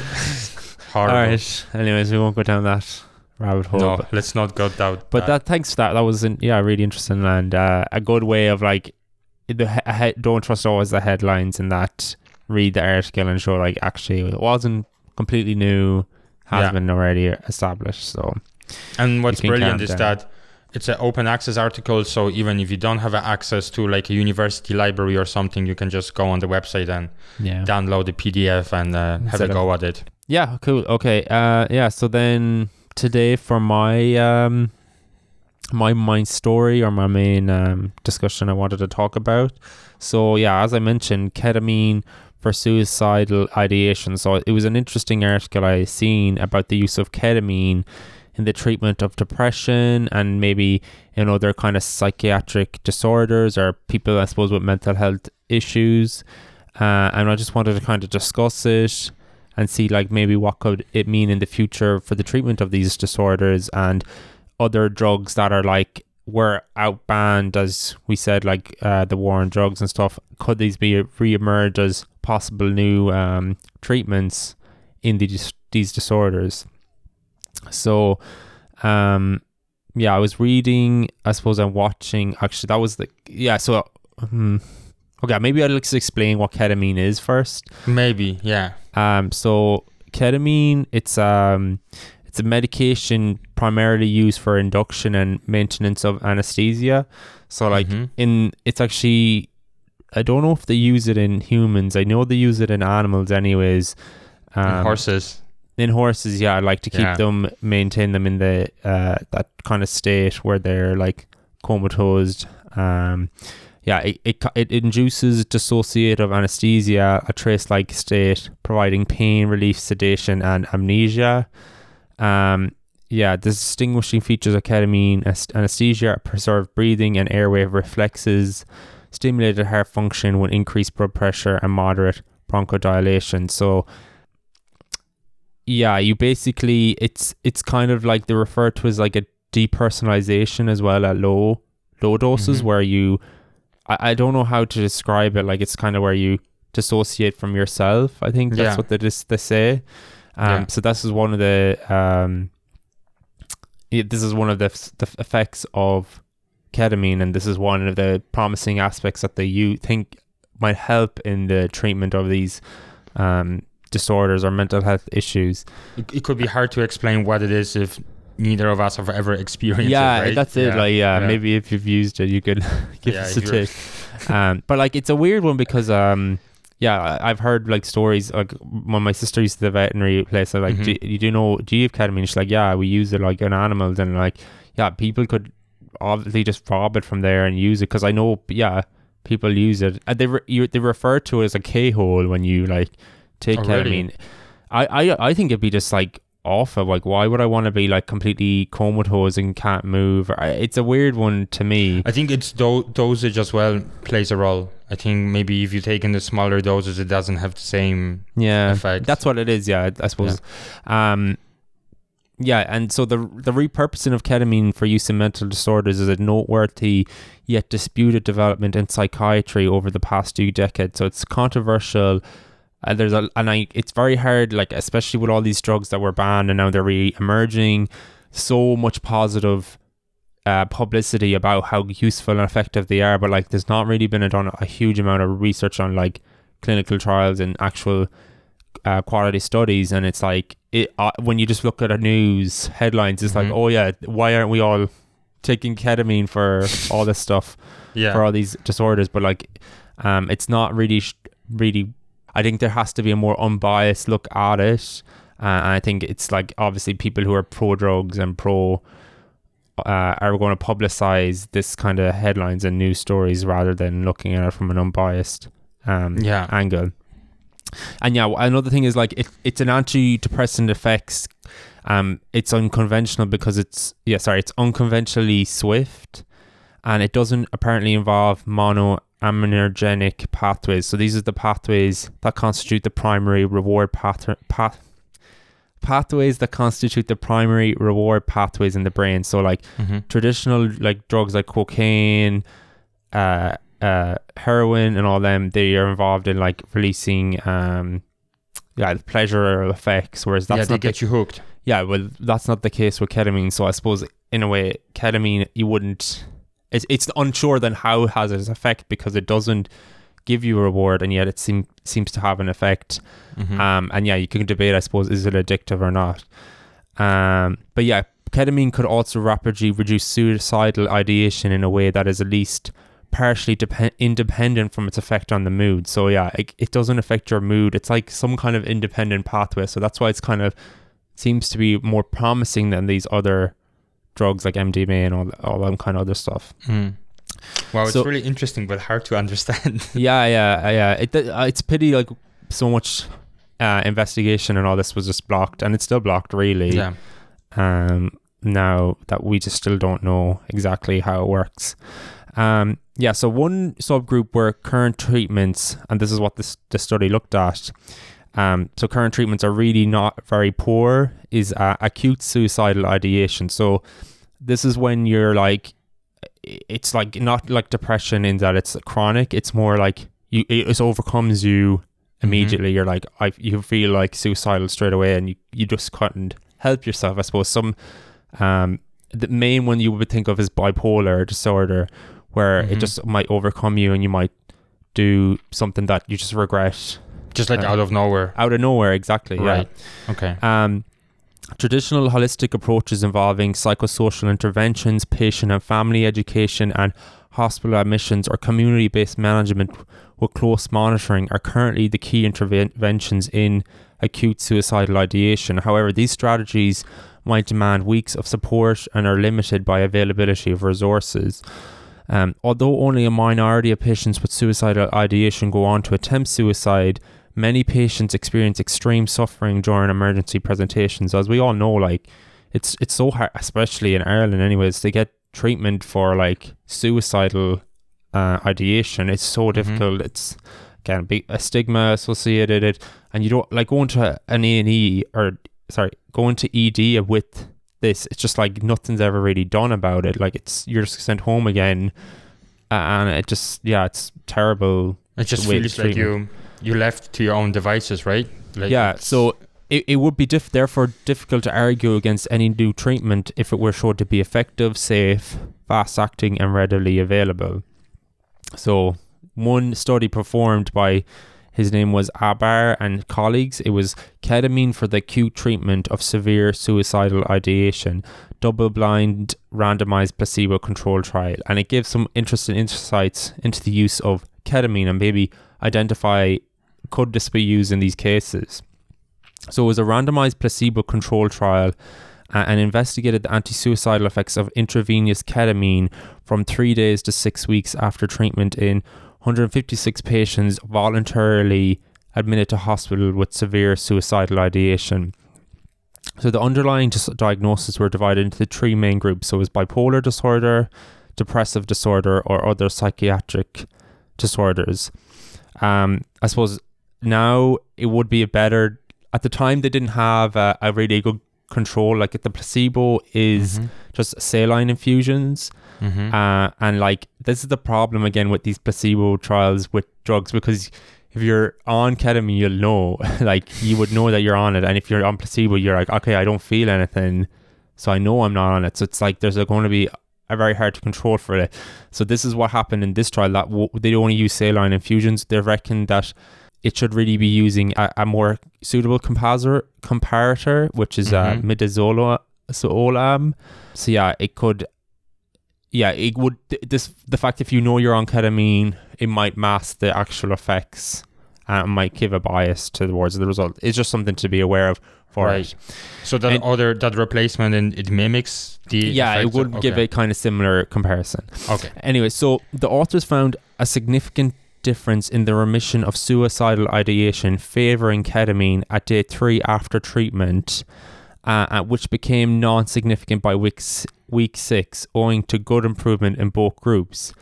All Horrible. right. Anyways, we won't go down that rabbit hole. No, but- let's not go down. But that thanks for that. That was in, yeah really interesting and uh, a good way of like the he- he- don't trust always the headlines and that read the article and show like actually it wasn't completely new has Yeah. been already established. So And what's brilliant is that it's an open access article. So even if you don't have access to like a university library or something, you can just go on the website and yeah, download the PDF and uh, have a go at it. yeah, cool. Okay, uh, yeah. So then today for my um my main story or my main um discussion I wanted to talk about. So yeah, as I mentioned, ketamine for suicidal ideation. So it was an interesting article I seen about the use of ketamine in the treatment of depression and maybe know other kind of psychiatric disorders or people I suppose with mental health issues. Uh, and I just wanted to kind of discuss it and see like maybe what could it mean in the future for the treatment of these disorders and other drugs that are like were out banned as we said like uh, the war on drugs and stuff could these be re-emerge as possible new um, treatments in these these disorders so um yeah i was reading i suppose i'm watching actually that was the yeah so hmm, okay maybe i'll just explain what ketamine is first Maybe, yeah. um, so ketamine, it's um, it's a medication primarily used for induction and maintenance of anesthesia. So like Mhm. in, it's actually, I don't know if they use it in humans. I know they use it in animals, anyways. Um, horses. in horses, yeah, I like to keep Yeah. them, maintain them in the uh that kind of state where they're like comatose. Um, yeah, it, it it induces dissociative anesthesia, a trace-like state, providing pain relief, sedation, and amnesia. Um, yeah, the distinguishing features of ketamine anesthesia are preserved breathing and airway reflexes, stimulated heart function with increased blood pressure and moderate bronchodilation. So yeah, you basically it's it's kind of like they refer to as like a depersonalization as well at low low doses Mhm. where you I, I don't know how to describe it like it's kind of where you dissociate from yourself i think that's Yeah. what they just they say um Yeah. so this is one of the um yeah, this is one of the, f- the effects of ketamine, and this is one of the promising aspects that they you think might help in the treatment of these um, disorders or mental health issues. It, it could be hard to explain what it is if neither of us have ever experienced yeah, it. Right? that's it. Like, yeah, yeah. maybe if you've used it, you could *laughs* give Yeah, us a tip. *laughs* um, but like, it's a weird one because, um, yeah, I've heard like stories. Like when my sister used to the veterinary place, I like, Mhm. do, you do know, do you have ketamine? She's like, yeah, we use it like on animals, and like, yeah, people could obviously just rob it from there and use it because I know, yeah, people use it. And they re- you, they refer to it as a K hole when you like take Oh, really? ketamine. I, I I think it'd be just like awful. Like, why would I want to be like completely comatose and can't move? I- It's a weird one to me. I think it's do- dosage as well plays a role. I think maybe if you take in the smaller doses, it doesn't have the same. Yeah, effect. that's what it is. Yeah, I suppose. Um, yeah, and so the the repurposing of ketamine for use in mental disorders is a noteworthy yet disputed development in psychiatry over the past two decades. So it's controversial. Uh, there's a and I it's very hard, like especially with all these drugs that were banned and now they're re-emerging. So much positive uh, publicity about how useful and effective they are, but like there's not really been a, done a huge amount of research on like clinical trials and actual uh, quality studies, and it's like it uh, when you just look at the news headlines, it's like, Mhm. oh yeah, why aren't we all taking ketamine for *laughs* all this stuff Yeah. for all these disorders? But like, um, it's not really, sh- really. I think there has to be a more unbiased look at it, uh, and I think it's like obviously people who are pro drugs and pro. Uh, are going to publicize this kind of headlines and news stories rather than looking at it from an unbiased um, Yeah. angle. And yeah, another thing is like it, it's an antidepressant effects. Um, it's unconventional because it's yeah, sorry, it's unconventionally swift, and it doesn't apparently involve monoaminergic pathways. So these are the pathways that constitute the primary reward path, path pathways that constitute the primary reward pathways in the brain. So like hmm traditional like drugs like cocaine, uh, uh, heroin, and all them, they are involved in like releasing um, yeah, the pleasurable effects. Whereas that's yeah, they not the, get you hooked. yeah, well, that's not the case with ketamine. So I suppose in a way, ketamine you wouldn't. It's it's unsure then how it has its effect because it doesn't give you a reward, and yet it seem, seems to have an effect. Mhm. Um, and yeah, you can debate, I suppose, is it addictive or not. Um, but yeah, ketamine could also rapidly reduce suicidal ideation in a way that is at least partially depend- independent from its effect on the mood. So yeah, it, it doesn't affect your mood. It's like some kind of independent pathway. So that's why it's kind of seems to be more promising than these other drugs like MDMA and all all that kind of other stuff. Mm. Wow, it's So- really interesting, but hard to *laughs* understand. *laughs* yeah, yeah, yeah. It, uh, it's pity like so much uh, investigation and all this was just blocked, and it's still blocked really. yeah. um, now that we just still don't know exactly how it works. Um, yeah, so one subgroup where current treatments, and this is what this the study looked at. Um, so current treatments are really not very poor. Is uh, acute suicidal ideation. So this is when you're like, it's like not like depression in that it's chronic. It's more like you it, overcomes you immediately. You're like I you feel like suicidal straight away, and you you just couldn't help yourself. I suppose some um the main one you would think of is bipolar disorder, where it Mhm. just might overcome you, and you might do something that you just regret Just like Uh, out of nowhere. out of nowhere. Exactly. Right. Okay. Um, traditional holistic approaches involving psychosocial interventions, patient and family education, and hospital admissions or community-based management with close monitoring are currently the key interventions in acute suicidal ideation. However, these strategies might demand weeks of support and are limited by availability of resources. Um, although only a minority of patients with suicidal ideation go on to attempt suicide, many patients experience extreme suffering during emergency presentations. As we all know, like it's it's so hard, especially in Ireland, anyways, to get treatment for like suicidal uh, ideation. It's so difficult. It's again be a stigma associated it, and you don't like going to an A and E or sorry, going to ED with this. It's just like nothing's ever really done about it. Like it's you're just sent home again, and it just yeah, it's terrible. It just feels like treatment. you you left to your own devices, right? Like yeah, so it, it would be diff- therefore difficult to argue against any new treatment if it were shown to be effective, safe, fast acting, and readily available. So, one study performed by his name was Abbar and colleagues. It was ketamine for the acute treatment of severe suicidal ideation, double blind, randomized placebo controlled trial. And it gives some interesting insights into the use of ketamine and maybe identify could this be used in these cases. So it was a randomized placebo controlled trial and investigated the anti suicidal effects of intravenous ketamine from three days to six weeks after treatment in 156 patients voluntarily admitted to hospital with severe suicidal ideation. So the underlying dis- diagnosis were divided into three main groups. So it was bipolar disorder, depressive disorder, or other psychiatric disorders. Um, I suppose now it would be a better. At the time, they didn't have a, a really good control. Like the placebo is Mhm. just saline infusions. Mhm. Uh, and like this is the problem again with these placebo trials with drugs because if you're on ketamine, you'll know, *laughs* like you would know that you're on it, and if you're on placebo, you're like, okay, I don't feel anything, so I know I'm not on it. So it's like there's going to be a very hard to control for it. So this is what happened in this trial that w- they only use saline infusions. They reckon that it should really be using a, a more suitable comparator, comparator, which is uh, Mhm. midazolam. So yeah, it could yeah, it would th- this the fact if you know you're on ketamine, it might mask the actual effects and might give a bias towards the result. It's just something to be aware of for Right. it. So that And- other that replacement and it mimics the Yeah, it would of- give a kind of similar comparison. okay. Anyway, so the authors found a significant difference in the remission of suicidal ideation favoring ketamine at day three after treatment, uh, which became non significant by week, s- week six, owing to good improvement in both groups.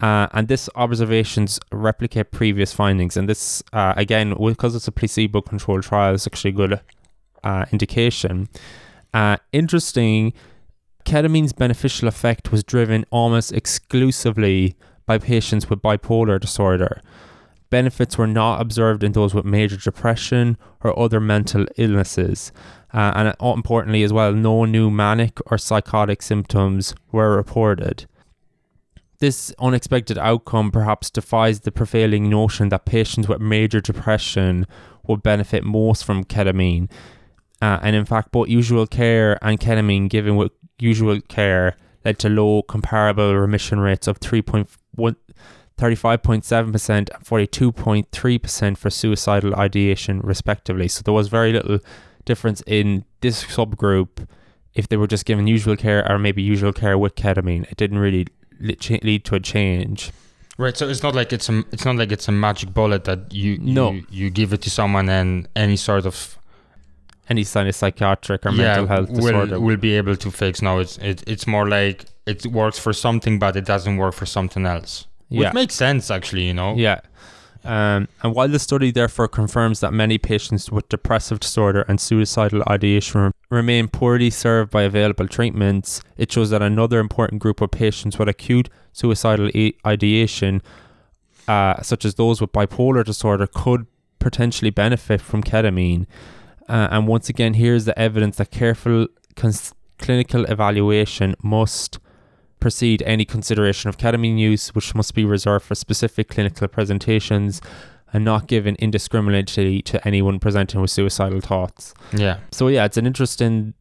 Uh, and this observations replicate previous findings. And this, uh, again, because it's a placebo controlled trial, is actually a good uh, indication. Uh, interesting, ketamine's beneficial effect was driven almost exclusively by patients with bipolar disorder. Benefits were not observed in those with major depression or other mental illnesses. Uh, and uh, importantly, as well, no new manic or psychotic symptoms were reported. This unexpected outcome perhaps defies the prevailing notion that patients with major depression would benefit most from ketamine. Uh, and in fact, both usual care and ketamine given with usual care led to low comparable remission rates of 3.1 35.7% and 42.3% for suicidal ideation, respectively. So there was very little difference in this subgroup if they were just given usual care or maybe usual care with ketamine. It didn't really lead to a change. Right, so it's not like it's a it's not like it's a magic bullet that you No. you, you give it to someone and any sort of Any sign of psychiatric or mental health will disorder. will be able to fix. No, it's it, it's more like it works for something, but it doesn't work for something else. Which makes sense, actually. You know. Yeah. Um, and while the study therefore confirms that many patients with depressive disorder and suicidal ideation remain poorly served by available treatments, it shows that another important group of patients with acute suicidal ideation, uh, such as those with bipolar disorder, could potentially benefit from ketamine. Uh, and once again, here's the evidence that careful cons- clinical evaluation must precede any consideration of ketamine use, which must be reserved for specific clinical presentations and not given indiscriminately to anyone presenting with suicidal thoughts. Yeah. So, yeah, it's an interesting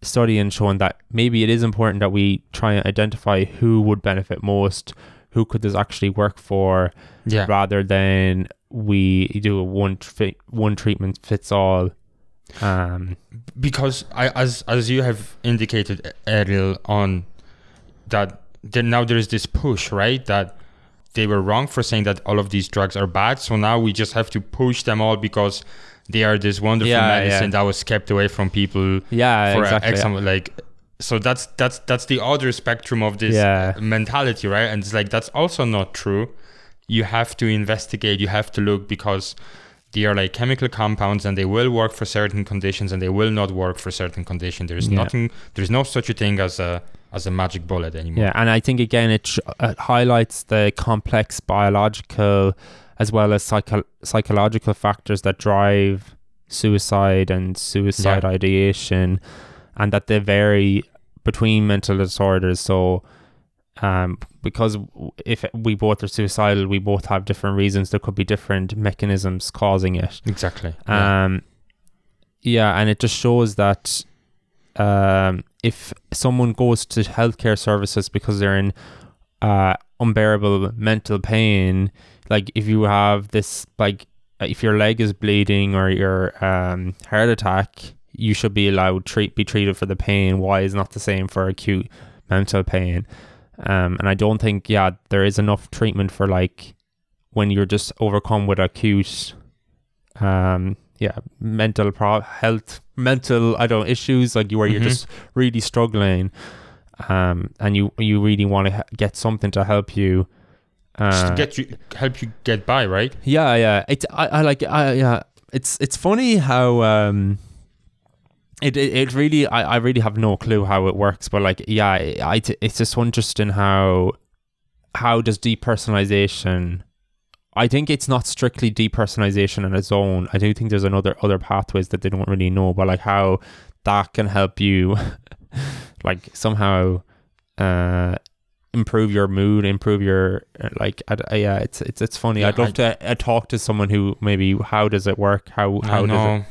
study in showing that maybe it is important that we try and identify who would benefit most, who could this actually work for, Yeah. rather than we do a one tri- one treatment fits all. Um, because I, as as you have indicated earlier on, that now there is this push, right? That they were wrong for saying that all of these drugs are bad. So now we just have to push them all because they are this wonderful Yeah, medicine yeah. that was kept away from people yeah, for exactly. X amount. Like, so that's that's that's the other spectrum of this Yeah. mentality, right? And it's like that's also not true. You have to investigate. You have to look because they are like chemical compounds and they will work for certain conditions and they will not work for certain conditions. There's Yeah. nothing. There's no such a thing as a as a magic bullet anymore. Yeah, and I think again it, sh- it highlights the complex biological as well as psycho- psychological factors that drive suicide and suicide Yeah. ideation, and that they vary between mental disorders. So, um, because if we both are suicidal, we both have different reasons. There could be different mechanisms causing it. Exactly. yeah. Um, yeah, and it just shows that um, if someone goes to healthcare services because they're in uh, unbearable mental pain, like if you have this, like if your leg is bleeding or your um, heart attack, you should be allowed treat be treated for the pain. Why is not the same for acute mental pain? Um, and I don't think yeah there is enough treatment for like when you're just overcome with acute um yeah mental pro- health mental I don't know, issues like you where you're Mhm. just really struggling um and you you really want to get something to help you Just uh, to get you, help you get by, right? yeah, yeah. It's I, I like I yeah. It's it's funny how um it it, it really I, I really have no clue how it works, but like yeah, I it's just interesting how how does depersonalization I think it's not strictly depersonalization on its own. I do think there's another other pathways that they don't really know, but like how that can help you *laughs* like somehow uh improve your mood, improve your uh, like. I, I- yeah, it's it's it's funny. Yeah, I'd love I- to uh, talk to someone who maybe how does it work? How how does it?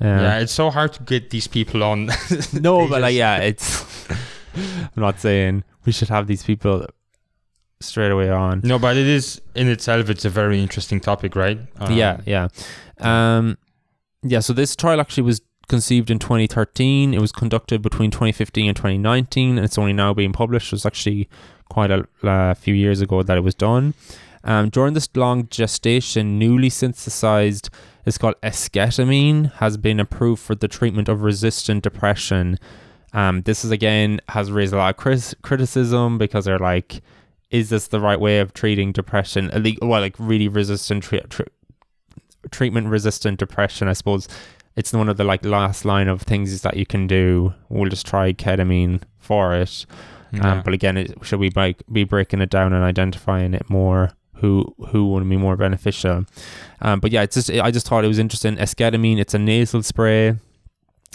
yeah, yeah. it's so hard to get these people on. *laughs* no, but like yeah, it's. *laughs* I'm not saying we should have these people straight away on. No, but it is in itself. It's a very interesting topic, right? Um, yeah, yeah, um, yeah. So this trial actually was conceived in 2013. It was conducted between 2015 and 2019, and it's only now being published. It was actually quite a uh, few years ago that it was done. Um, during this long gestation, newly synthesized, it's called esketamine, has been approved for the treatment of resistant depression. Um, this is again has raised a lot of cris- criticism because they're like, is this the right way of treating depression? Well, like really resistant tre- tre- treatment resistant depression. I suppose it's one of the like last line of things is that you can do. We'll just try ketamine for it. Yeah. Um, but again, it, should we like be breaking it down and identifying it more? Who who would be more beneficial? Um, but yeah, it's just I just thought it was interesting. Esketamine, it's a nasal spray,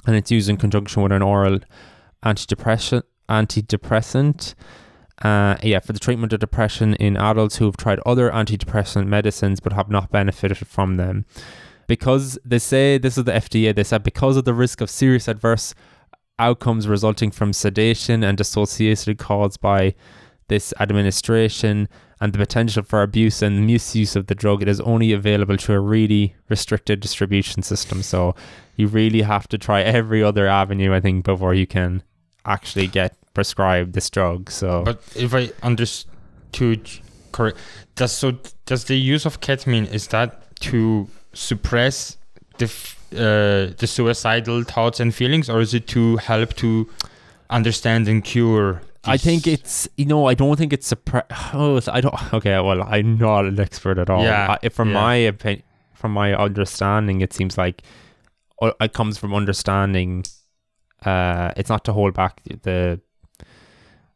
and it's used in conjunction with an oral antidepressant. Antidepressant. Uh, yeah, for the treatment of depression in adults who have tried other antidepressant medicines but have not benefited from them. Because they say this is the FDA, they said because of the risk of serious adverse outcomes resulting from sedation and dissociation caused by this administration and the potential for abuse and misuse of the drug, it is only available through a really restricted distribution system. So you really have to try every other avenue, I think, before you can actually get prescribed this drug. So But if I understood correct, does so does the use of ketamine is that to suppress the f- uh, the suicidal thoughts and feelings, or is it to help to understand and cure? I think it's you know I don't think it's a pre- oh I don't okay well I'm not an expert at all. Yeah, I, from yeah. my opinion, from my understanding, it seems like it comes from understanding. Uh, it's not to hold back the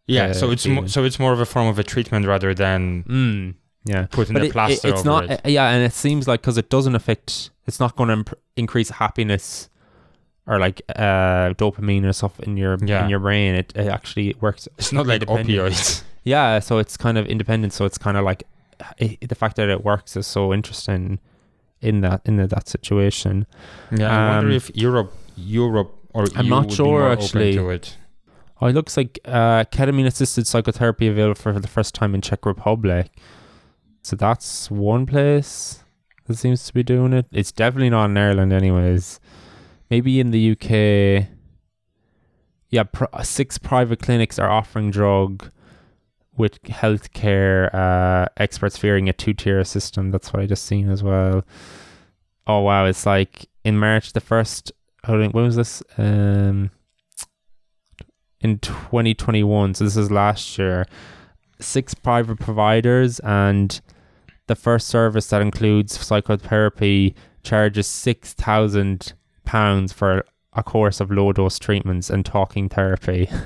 yeah. uh, so it's mo- so it's more of a form of a treatment rather than mm, yeah. putting But a it- it- plaster it's over not it. uh, yeah, and it seems like because it doesn't affect, it's not going to imp- increase happiness or like uh dopamine or stuff in your Yeah. in your brain. It, it actually works It's not like opioids. *laughs* Yeah, so it's kind of independent. So it's kind of like i the fact that it works is so interesting in that in that situation. Yeah, I wonder Um, if Europe, Europe, or I'm EU not would sure, actually. Oh, it looks like uh, ketamine assisted psychotherapy available for the first time in Czech Republic. So that's one place that seems to be doing it. It's definitely not in Ireland, anyways. Maybe in the UK. Yeah, pr- six private clinics are offering drug with healthcare uh, experts fearing a two-tier system. That's what I just seen as well. Oh wow, it's like in March the first. Hold on, when was this? Um, in 2021 so this is last year. Six private providers and the first service that includes psychotherapy charges 6000 pounds for a course of low dose treatments and talking therapy. *laughs*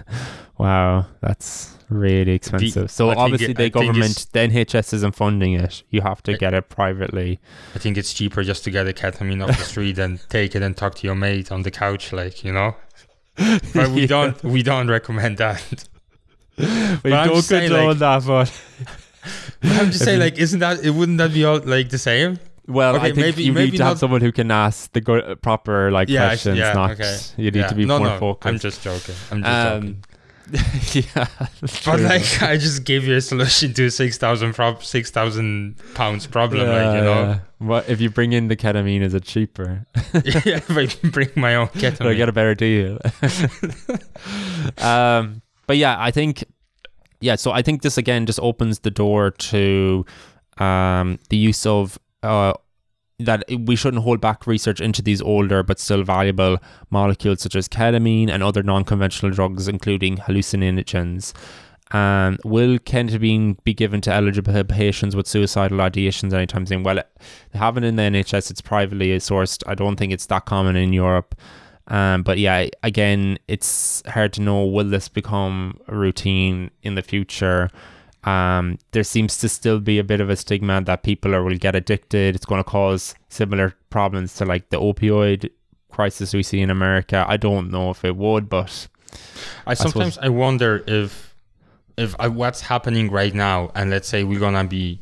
Wow that's really expensive. So I obviously it- the I government the nhs isn't funding it. You have to I- get it privately. I think it's cheaper just to get a ketamine off the *laughs* street and take it and talk to your mate on the couch, like you know. But we *laughs* Yeah. don't we don't recommend that. we I'm don't just saying, condone like- that, but I'm just *laughs* saying, like, isn't that it? Wouldn't that be all like the same? well, Okay, I think maybe- you maybe need to have someone who can ask the good, proper like Yeah, questions. yeah, not okay. you need Yeah. to be no, more no, focused. I'm just joking. I'm just joking. um, *laughs* yeah, But like, I just gave you a solution to a six thousand prob- six thousand pounds problem. like, you know, Yeah. What if you bring in the ketamine? Is it cheaper? *laughs* yeah, if I bring my own *laughs* So I get a better deal. *laughs* um, but yeah, I think, yeah, so I think this again just opens the door to um, the use of uh, that we shouldn't hold back research into these older but still valuable molecules such as ketamine and other non-conventional drugs, including hallucinogens. Um, will ketamine be given to eligible patients with suicidal ideations anytime soon? Well, they haven't in the NHS. It's privately sourced. I don't think it's that common in Europe. Um, but yeah, again, it's hard to know will this become a routine in the future. Um, there seems to still be a bit of a stigma that people are will get addicted. It's going to cause similar problems to like the opioid crisis we see in America. I don't know if it would, but I sometimes I wonder if if uh, what's happening right now, and let's say we're gonna be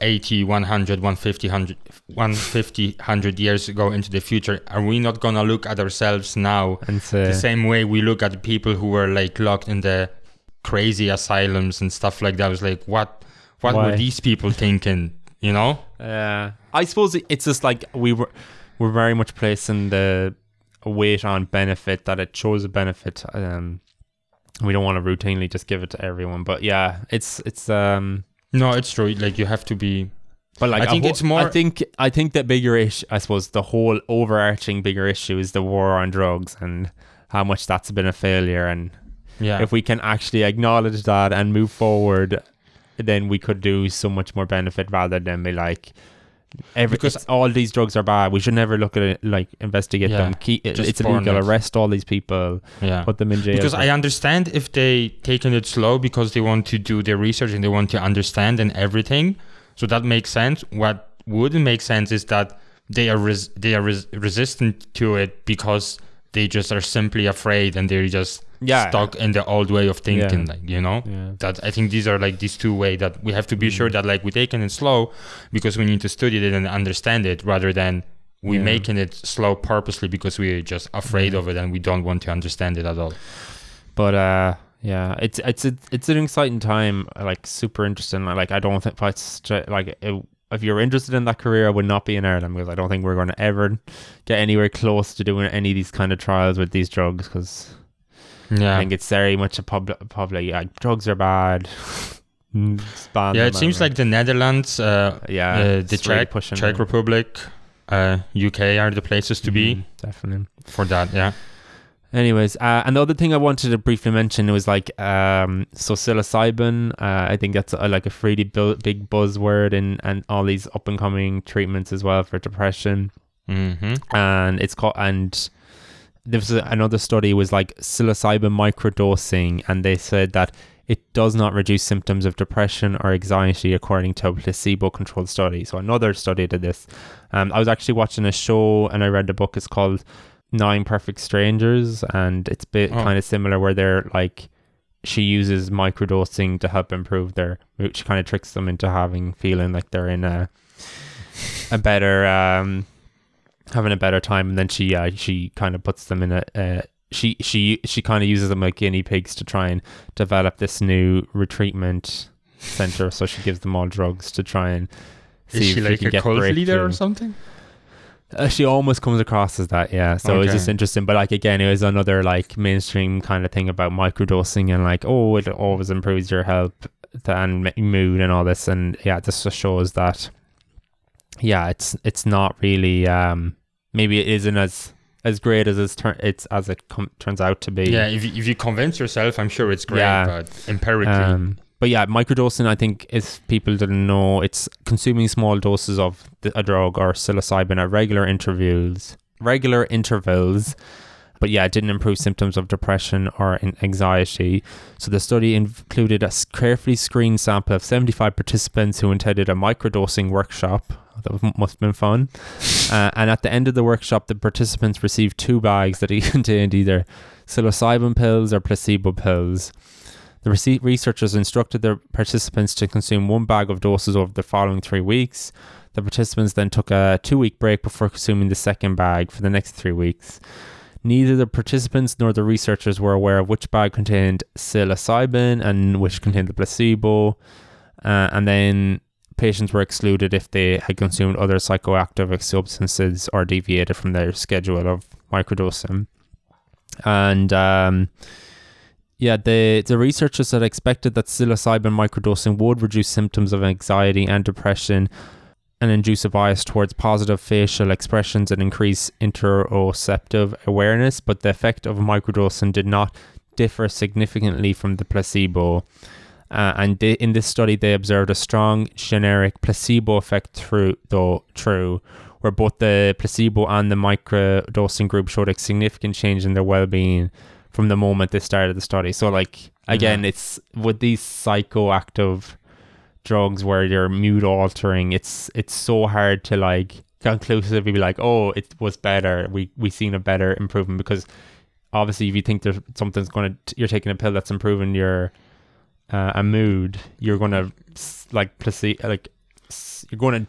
80, 100, 150, 100, 150, 100 years ago into the future, are we not gonna look at ourselves now and so, the same way we look at people who were like locked in the crazy asylums and stuff like that? I was like, what, what Why? were these people thinking? You know? Yeah, I suppose it's just like we were we're very much placing the weight on benefit that it shows a benefit. Um, we don't want to routinely just give it to everyone, but yeah, it's it's um. No, it's true. Like you have to be. But like I think whole- it's more- I think I think the bigger issue, I suppose, the whole overarching bigger issue is the war on drugs and how much that's been a failure. And Yeah. if we can actually acknowledge that and move forward, then we could do so much more benefit rather than be like. Every, Because- all these drugs are bad. We should never look at it like investigate Yeah, them. Keep, it- it's illegal. it. Arrest all these people. yeah. Put them in jail. because I understand if they taken it slow because they want to do their research and they want to understand and everything. So that makes sense. What wouldn't make sense is that they are res- they are res- resistant to it because they just are simply afraid and they're just Yeah. stuck in the old way of thinking. Yeah. Like you know. yeah. That I think these are like these two way that we have to be Mm. sure that like we're taking it slow because we need to study it and understand it rather than we Yeah. making it slow purposely because we're just afraid of it and we don't want to understand it at all. But uh, yeah, it's it's a, it's an exciting time. Like super interesting. Like I don't think if like it, if you're interested in that career, I would not be in Ireland because I don't think we're going to ever get anywhere close to doing any of these kind of trials with these drugs because Yeah. I think it's very much a public public. Drugs are bad. *laughs* Mm, Yeah, it seems like the Netherlands, uh, yeah, uh, the it's really Czech, it. Republic, uh, UK are the places to be Mhm, definitely. for that. Yeah. Anyways, uh, and the other thing I wanted to briefly mention was like, um, so psilocybin. Uh, I think that's a, like a really bu- big buzzword in and all these up and coming treatments as well for depression. Mm-hmm. And it's called and there was another study was like psilocybin microdosing, and they said that it does not reduce symptoms of depression or anxiety according to a placebo-controlled study. So another study did this. Um, I was actually watching a show and I read the book. It's called Nine Perfect Strangers, and it's bit Oh. kind of similar where they're like she uses microdosing to help improve their which kind of tricks them into having feeling like they're in a a better um having a better time, and then she uh, she kind of puts them in a. Uh, she she she kind of uses them like guinea pigs to try and develop this new retreatment center. so she gives them all drugs to try and see Is she if like can a get cult leader or something? Uh, she almost comes across as that, yeah. So it's Okay. just interesting. But like again, it was another like mainstream kind of thing about microdosing and like, oh, it always improves your health and mood and all this. And yeah, this just shows that, yeah, it's it's not really. um Maybe it isn't as as great as it's, tur- it's as it com- turns out to be. Yeah, if you, if you convince yourself, I'm sure it's great, Yeah. but empirically, Um, but yeah, microdosing, I think, if people didn't know, it's consuming small doses of the, a drug or psilocybin at regular intervals. Regular intervals. But yeah, it didn't improve symptoms of depression or anxiety. So the study included a carefully screened sample of 75 participants who attended a microdosing workshop. That must have been fun. *laughs* uh, and at the end of the workshop, the participants received two bags that *laughs* contained either psilocybin pills or placebo pills. The researchers instructed their participants to consume one bag of doses over the following three weeks. The participants then took a two week break before consuming the second bag for the next three weeks. Neither the participants nor the researchers were aware of which bag contained psilocybin and which contained the placebo. Uh, and then patients were excluded if they had consumed other psychoactive substances or deviated from their schedule of microdosing. And um, yeah, the the researchers had expected that psilocybin microdosing would reduce symptoms of anxiety and depression and induce a bias towards positive facial expressions and increase interoceptive awareness, but the effect of microdosing did not differ significantly from the placebo. Uh, and they, in this study, they observed a strong generic placebo effect through, though true, where both the placebo and the microdosing group showed a significant change in their well-being from the moment they started the study. So, like again, Yeah. it's with these psychoactive drugs where you're mood altering. It's it's so hard to like conclusively be like, oh, it was better. We we seen a better improvement because obviously, if you think there's something's going to, you're taking a pill that's improving your uh, a mood, you're gonna like placebo, like you're gonna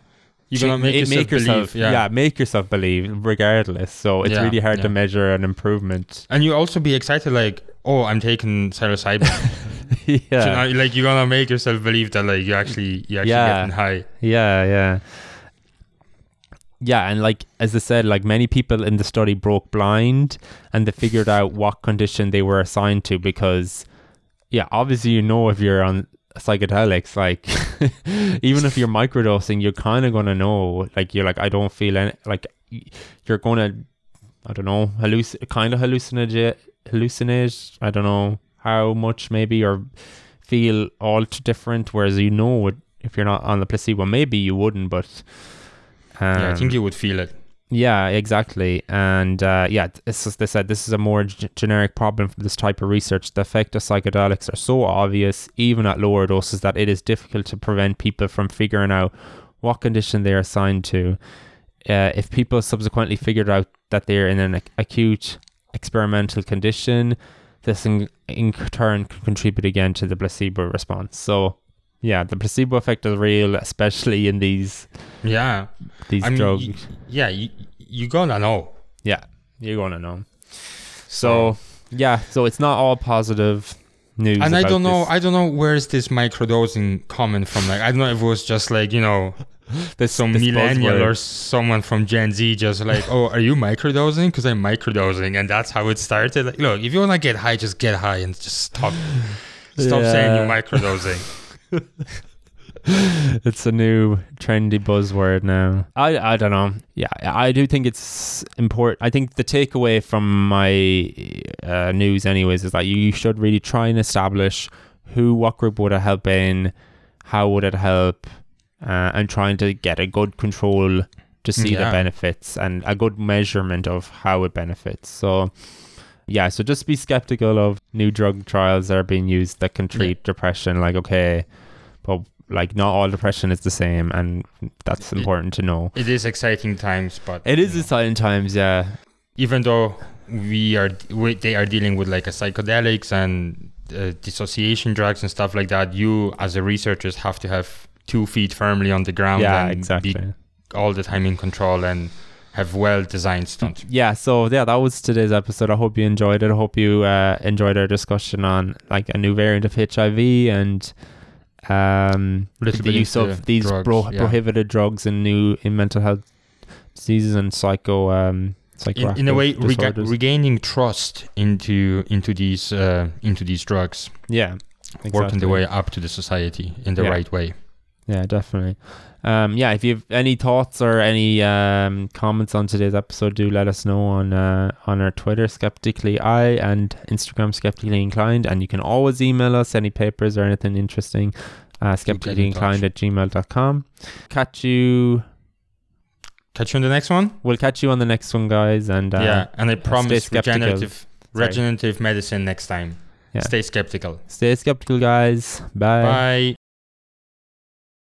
You're gonna make it- yourself believe, yeah. make yourself believe regardless. So it's Yeah, really hard to measure an improvement. And you also be excited, like, oh, I'm taking psilocybin. *laughs* yeah, You know, like you're gonna make yourself believe that, like, you actually, you actually Yeah. getting high. Yeah, yeah. Yeah, and like as I said, like many people in the study broke blind and they figured out what condition they were assigned to because yeah, obviously you know if you're on psychedelics, like *laughs* even if you're microdosing, you're kind of gonna know. Like you're like, I don't feel any like you're gonna I don't know, halluc kind of hallucinate hallucinate. I don't know how much maybe or feel all too different. Whereas you know it, if you're not on the placebo, maybe you wouldn't, but um, yeah, I think you would feel it. Yeah, exactly. And uh, yeah, it's as they said, this is a more g- generic problem for this type of research. The effect of psychedelics are so obvious, even at lower doses, that it is difficult to prevent people from figuring out what condition they are assigned to. Uh, if people subsequently figured out that they're in an ac- acute experimental condition, this in, in turn can contribute again to the placebo response. So, yeah, the placebo effect is real, especially in these Yeah. these I mean, drugs. y- yeah, you, you gonna know. Yeah, you're gonna know. So yeah, so it's not all positive news. and I don't know, this. I don't know where's this microdosing coming from. Like, I don't know if it was just like you know *laughs* this some this millennial buzzword. or someone from Gen Z just like, *laughs* oh, are you microdosing? Because I'm microdosing, and that's how it started. Like, look, if you wanna get high, just get high and just stop, *laughs* stop saying you're microdosing. *laughs* it's a new trendy buzzword now. I I don't know. Yeah, I do think it's important. I think the takeaway from my uh, news, anyways, is that you should really try and establish who, what group would it help in, how would it help, uh, and trying to get a good control to see the benefits and a good measurement of how it benefits. So. Yeah, so just be skeptical of new drug trials that are being used that can treat depression. Like, okay, but like not all depression is the same, and that's It- important to know. It is exciting times, but It is know, exciting times, yeah. even though we are we, they are dealing with like a psychedelics and uh, dissociation drugs and stuff like that you as a researchers have to have two feet firmly on the ground Yeah, and exactly. be all the time in control and have well designed stunts Yeah, so yeah, that was today's episode. I hope you enjoyed it. I hope you uh, enjoyed our discussion on like a new variant of HIV and um, Little the bit use of these drugs, pro- yeah. prohibited drugs in new in mental health diseases and psycho um in, in a way rega- regaining trust into into these uh, into these drugs yeah, working the way up to the society in the Yeah. right way Yeah, definitely. Um, yeah, if you have any thoughts or any um, comments on today's episode, do let us know on uh, on our Twitter, skeptically I, and Instagram, skeptically inclined. And you can always email us any papers or anything interesting, uh, skeptically inclined at gmail.com. Catch you. catch you on the next one We'll catch you on the next one, guys. And uh, yeah and i promise regenerative Sorry. regenerative medicine next time Yeah. stay skeptical stay skeptical, guys. Bye. bye